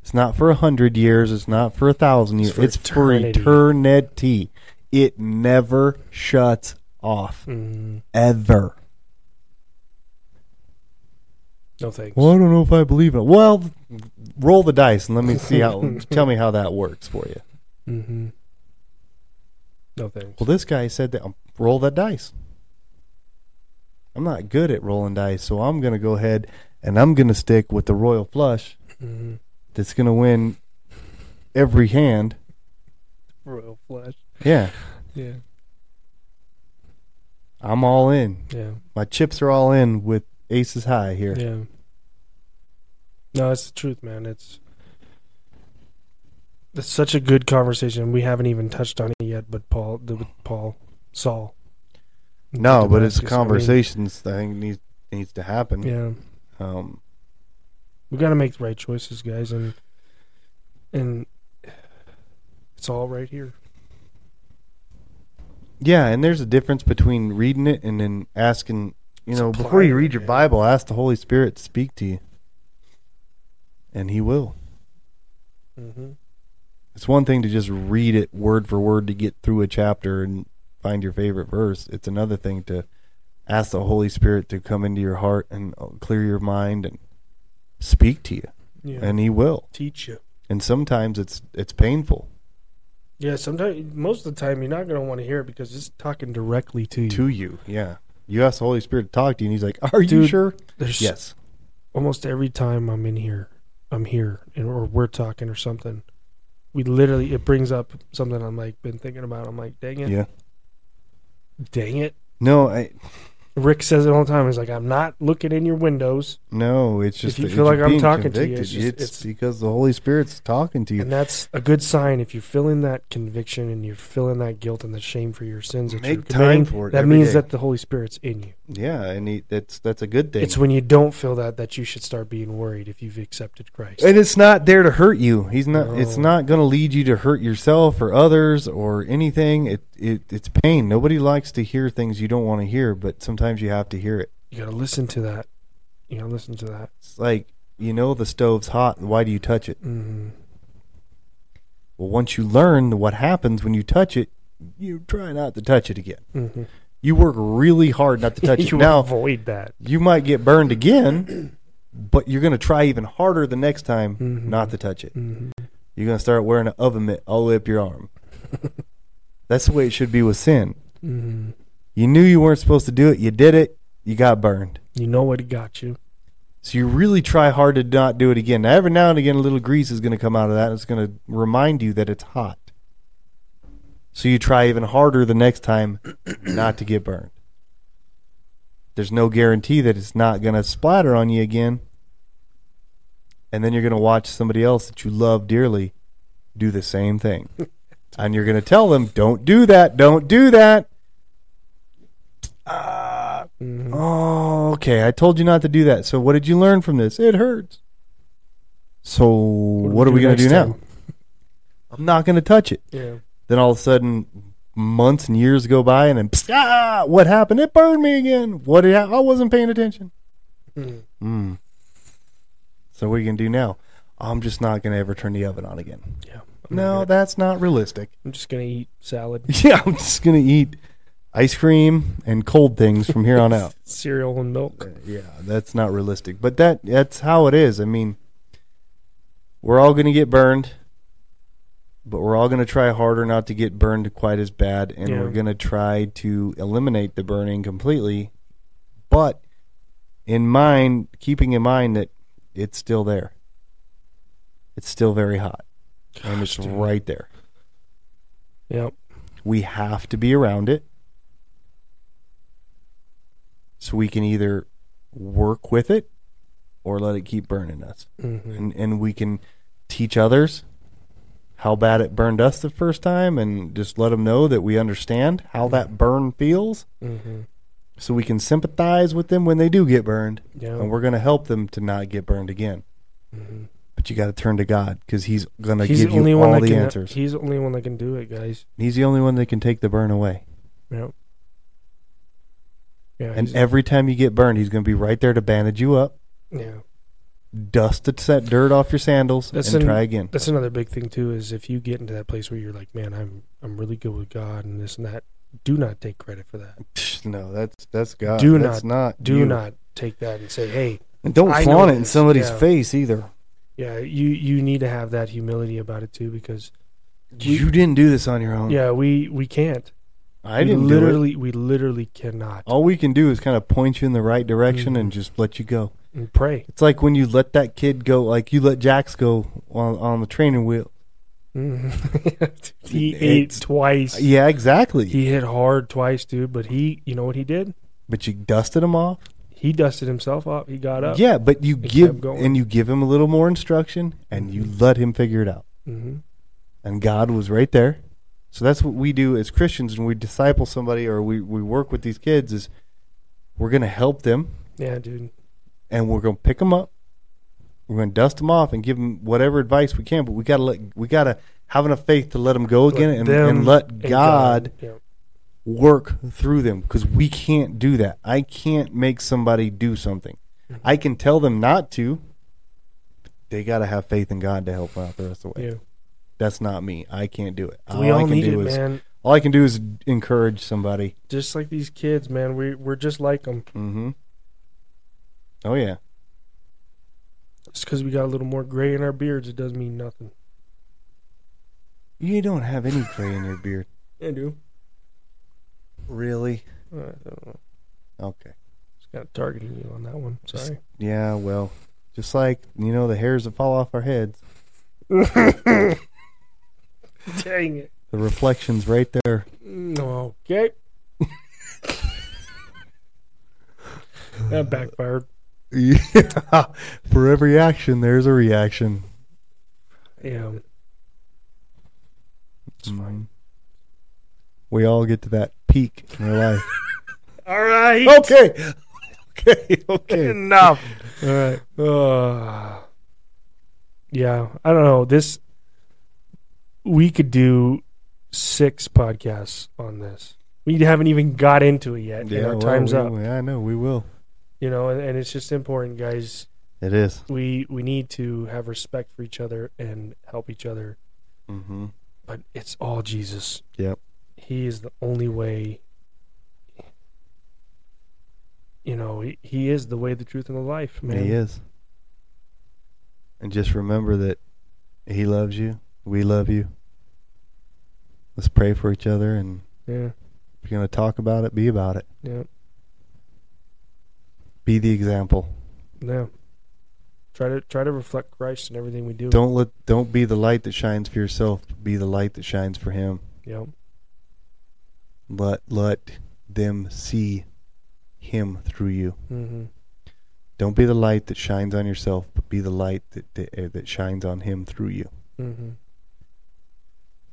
It's not for a hundred years. It's not for a thousand It's years. for it's for eternity. It never shuts off Mm, ever. no thanks. Well, I don't know if I believe it. Well, roll the dice and let me see how. [LAUGHS] tell me how that works for you. Mm-hmm. No thanks. Well, this guy said that um, roll that dice. I'm not good at rolling dice, so I'm going to go ahead and I'm going to stick with the royal flush Mm-hmm. that's going to win every hand. Royal flesh. Yeah, Yeah. I'm all in. Yeah. My chips are all in with aces high here. Yeah. No, it's the truth, man. It's it's such a good conversation. We haven't even touched on it yet, but Paul, the, Paul, Saul. No, but it's a Damascus. I mean, conversations think needs needs to happen. yeah, Um, we got to make the right choices, guys, and and it's all right here. Yeah, and there's a difference between reading it and then asking. You know, Supply before you read your yeah. Bible, ask the Holy Spirit to speak to you, and He will. Mm-hmm. It's one thing to just read it word for word to get through a chapter and find your favorite verse. It's another thing to ask the Holy Spirit to come into your heart and uh, clear your mind and speak to you, Yeah, and He will. teach you. And sometimes it's it's painful Yeah, sometimes most of the time you're not going to want to hear it because it's talking directly to you. to you. Yeah, you ask the Holy Spirit to talk to you, and He's like, "Are you sure?" There's Yes. almost every time I'm in here, I'm here, and or we're talking or something. We literally it brings up something I'm like been thinking about. I'm like, dang it, Yeah. dang it. No, I Rick says it all the time. He's like, I'm not looking in your windows, no. It's just if you feel like I'm talking to you, it's just- it's, it's- because the Holy Spirit's talking to you. and that's a good sign. If you're feeling that conviction and you're feeling that guilt and the shame for your sins that Make you're time for it that means day. that the Holy Spirit's in you. yeah, and he, that's that's a good thing. It's when you don't feel that that you should start being worried if you've accepted Christ. And it's not there to hurt you. He's not. It's not going to lead you to hurt yourself or others or anything. It, it it's pain. Nobody likes to hear things you don't want to hear, but sometimes you have to hear it. You gotta listen to that. You gotta listen to that. It's like you know the stove's hot. and Why do you touch it? hmm Well, once you learn what happens when you touch it, you try not to touch it again. hmm You work really hard not to [LAUGHS] touch it. Now avoid that. you might get burned again, but you're going to try even harder the next time Mhm. not to touch it. hmm You're going to start wearing an oven mitt all the way up your arm. [LAUGHS] That's the way it should be with sin. hmm You knew you weren't supposed to do it. You did it. You got burned. You know what got you. So you really try hard to not do it again. Now, every now and again, a little grease is going to come out of that. And it's going to remind you that it's hot. So you try even harder the next time [COUGHS] not to get burned. There's no guarantee that it's not going to splatter on you again. And then you're going to watch somebody else that you love dearly do the same thing. [LAUGHS] and you're going to tell them, don't do that. Don't do that. Ah. Oh, okay. I told you not to do that. So what did you learn from this? It hurts. So what, are we going to do now? time? I'm not going to touch it. Yeah. Then all of a sudden, months and years go by, and then psst, ah, what happened? It burned me again. What did I, I wasn't paying attention. Mm. Mm. So what are you going to do now? I'm just not going to ever turn the oven on again. Yeah. I'm No, gonna- that's not realistic. I'm just gonna eat salad, [LAUGHS] Yeah, I'm just going to eat ice cream and cold things from here on out. [LAUGHS] cereal, and milk. Uh, yeah, that's not realistic. But that that's how it is. I mean, we're all going to get burned, but we're all going to try harder not to get burned quite as bad, and Yeah. we're going to try to eliminate the burning completely. But in mind, keeping in mind that it's still there. It's still very hot, and it's dude. right there. Yep. We have to be around it. So we can either work with it or let it keep burning us. hmm And and we can teach others how bad it burned us the first time and just let them know that we understand how that burn feels hmm so we can sympathize with them when they do get burned Yeah. and we're going to help them to not get burned again. Mhm. But you got to turn to God cuz he's going to give the only you one all that the can. answers. He's the only one that can do it, guys. He's the only one that can take the burn away. Yep. Yeah. And every time you get burned, he's going to be right there to bandage you up, yeah. dust the set dirt off your sandals, That's and an- try again. That's another big thing too. Is if you get into that place where you're like, man, I'm I'm really good with God and this and that. Do not take credit for that. No, that's that's God. Do that's not. Do you. not take that and say, hey, And don't I flaunt it in somebody's yeah. face either. yeah, you you need to have that humility about it too because you didn't do this on your own. yeah, we we can't. I we didn't do it. literally we literally cannot. All we can do is kind of point you in the right direction Mhm. and just let you go. And pray. It's like when you let that kid go, like you let Jax go on on the training wheel. Mhm. [LAUGHS] he ate twice. Yeah, exactly. He hit hard twice, dude. But he, you know what he did? but you dusted him off. He dusted himself off. He got up. Yeah, but you give going. and you give him a little more instruction, and you let him figure it out. hmm and God was right there. So that's what we do as Christians when we disciple somebody or we, we work with these kids is we're going to help them Yeah, dude. and we're going to pick them up. We're going to dust them off and give them whatever advice we can, but we got to let we got to have enough faith to let them go again Let and, them and let and God Yeah. work through them because we can't do that. I can't make somebody do something. Mm-hmm. I can tell them not to. But they got to have faith in God to help them out the rest of the way. Yeah. That's not me. I can't do it. we I all can need it, do is man. all I can do is encourage somebody. Just like these kids, man. We we're just like them. Mm-hmm. Oh yeah. Just because we got a little more gray in our beards, it doesn't mean nothing. You don't have any gray in your beard. [LAUGHS] I do. Really? I don't know. Okay. Just got targeting you on that one. Sorry. Yeah. Well, just like you know the hairs that fall off our heads, [LAUGHS] [LAUGHS] Dang it. the reflections right there. Okay. [LAUGHS] that backfired. Yeah. For every action, there's a reaction. Yeah. It's fine. Mhm. We all get to that peak in our life. [LAUGHS] All right. okay. Okay. Okay. Enough. All right. Uh, yeah, I don't know. This we could do six podcasts on this. We haven't even got into it yet. and our well, time's we- up. Yeah, I know. We will. You know, and, and it's just important, guys. It is. We we need to have respect for each other and help each other. Mm-hmm. But it's all Jesus. Yep. He is the only way. You know, he, he is the way, the truth, and the life, man. He is. And just remember that He loves you. We love you. Let's pray for each other. And Yeah, if you're going to talk about it, be about it. yeah, Be the example. yeah. Try to try to reflect Christ in everything we do. Don't let don't be the light that shines for yourself. Be the light that shines for Him. Yeah. Let let them see Him through you. Mm-hmm. Don't be the light that shines on yourself, but be the light that that, that shines on Him through you. Mm-hmm.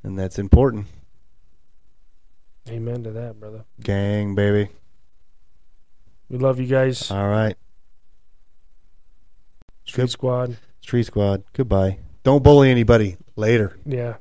And that's important. Amen to that, brother. Gang, baby. We love you guys. All right. Street good. Squad. Tree Squad. Goodbye. Don't bully anybody. Later. Yeah.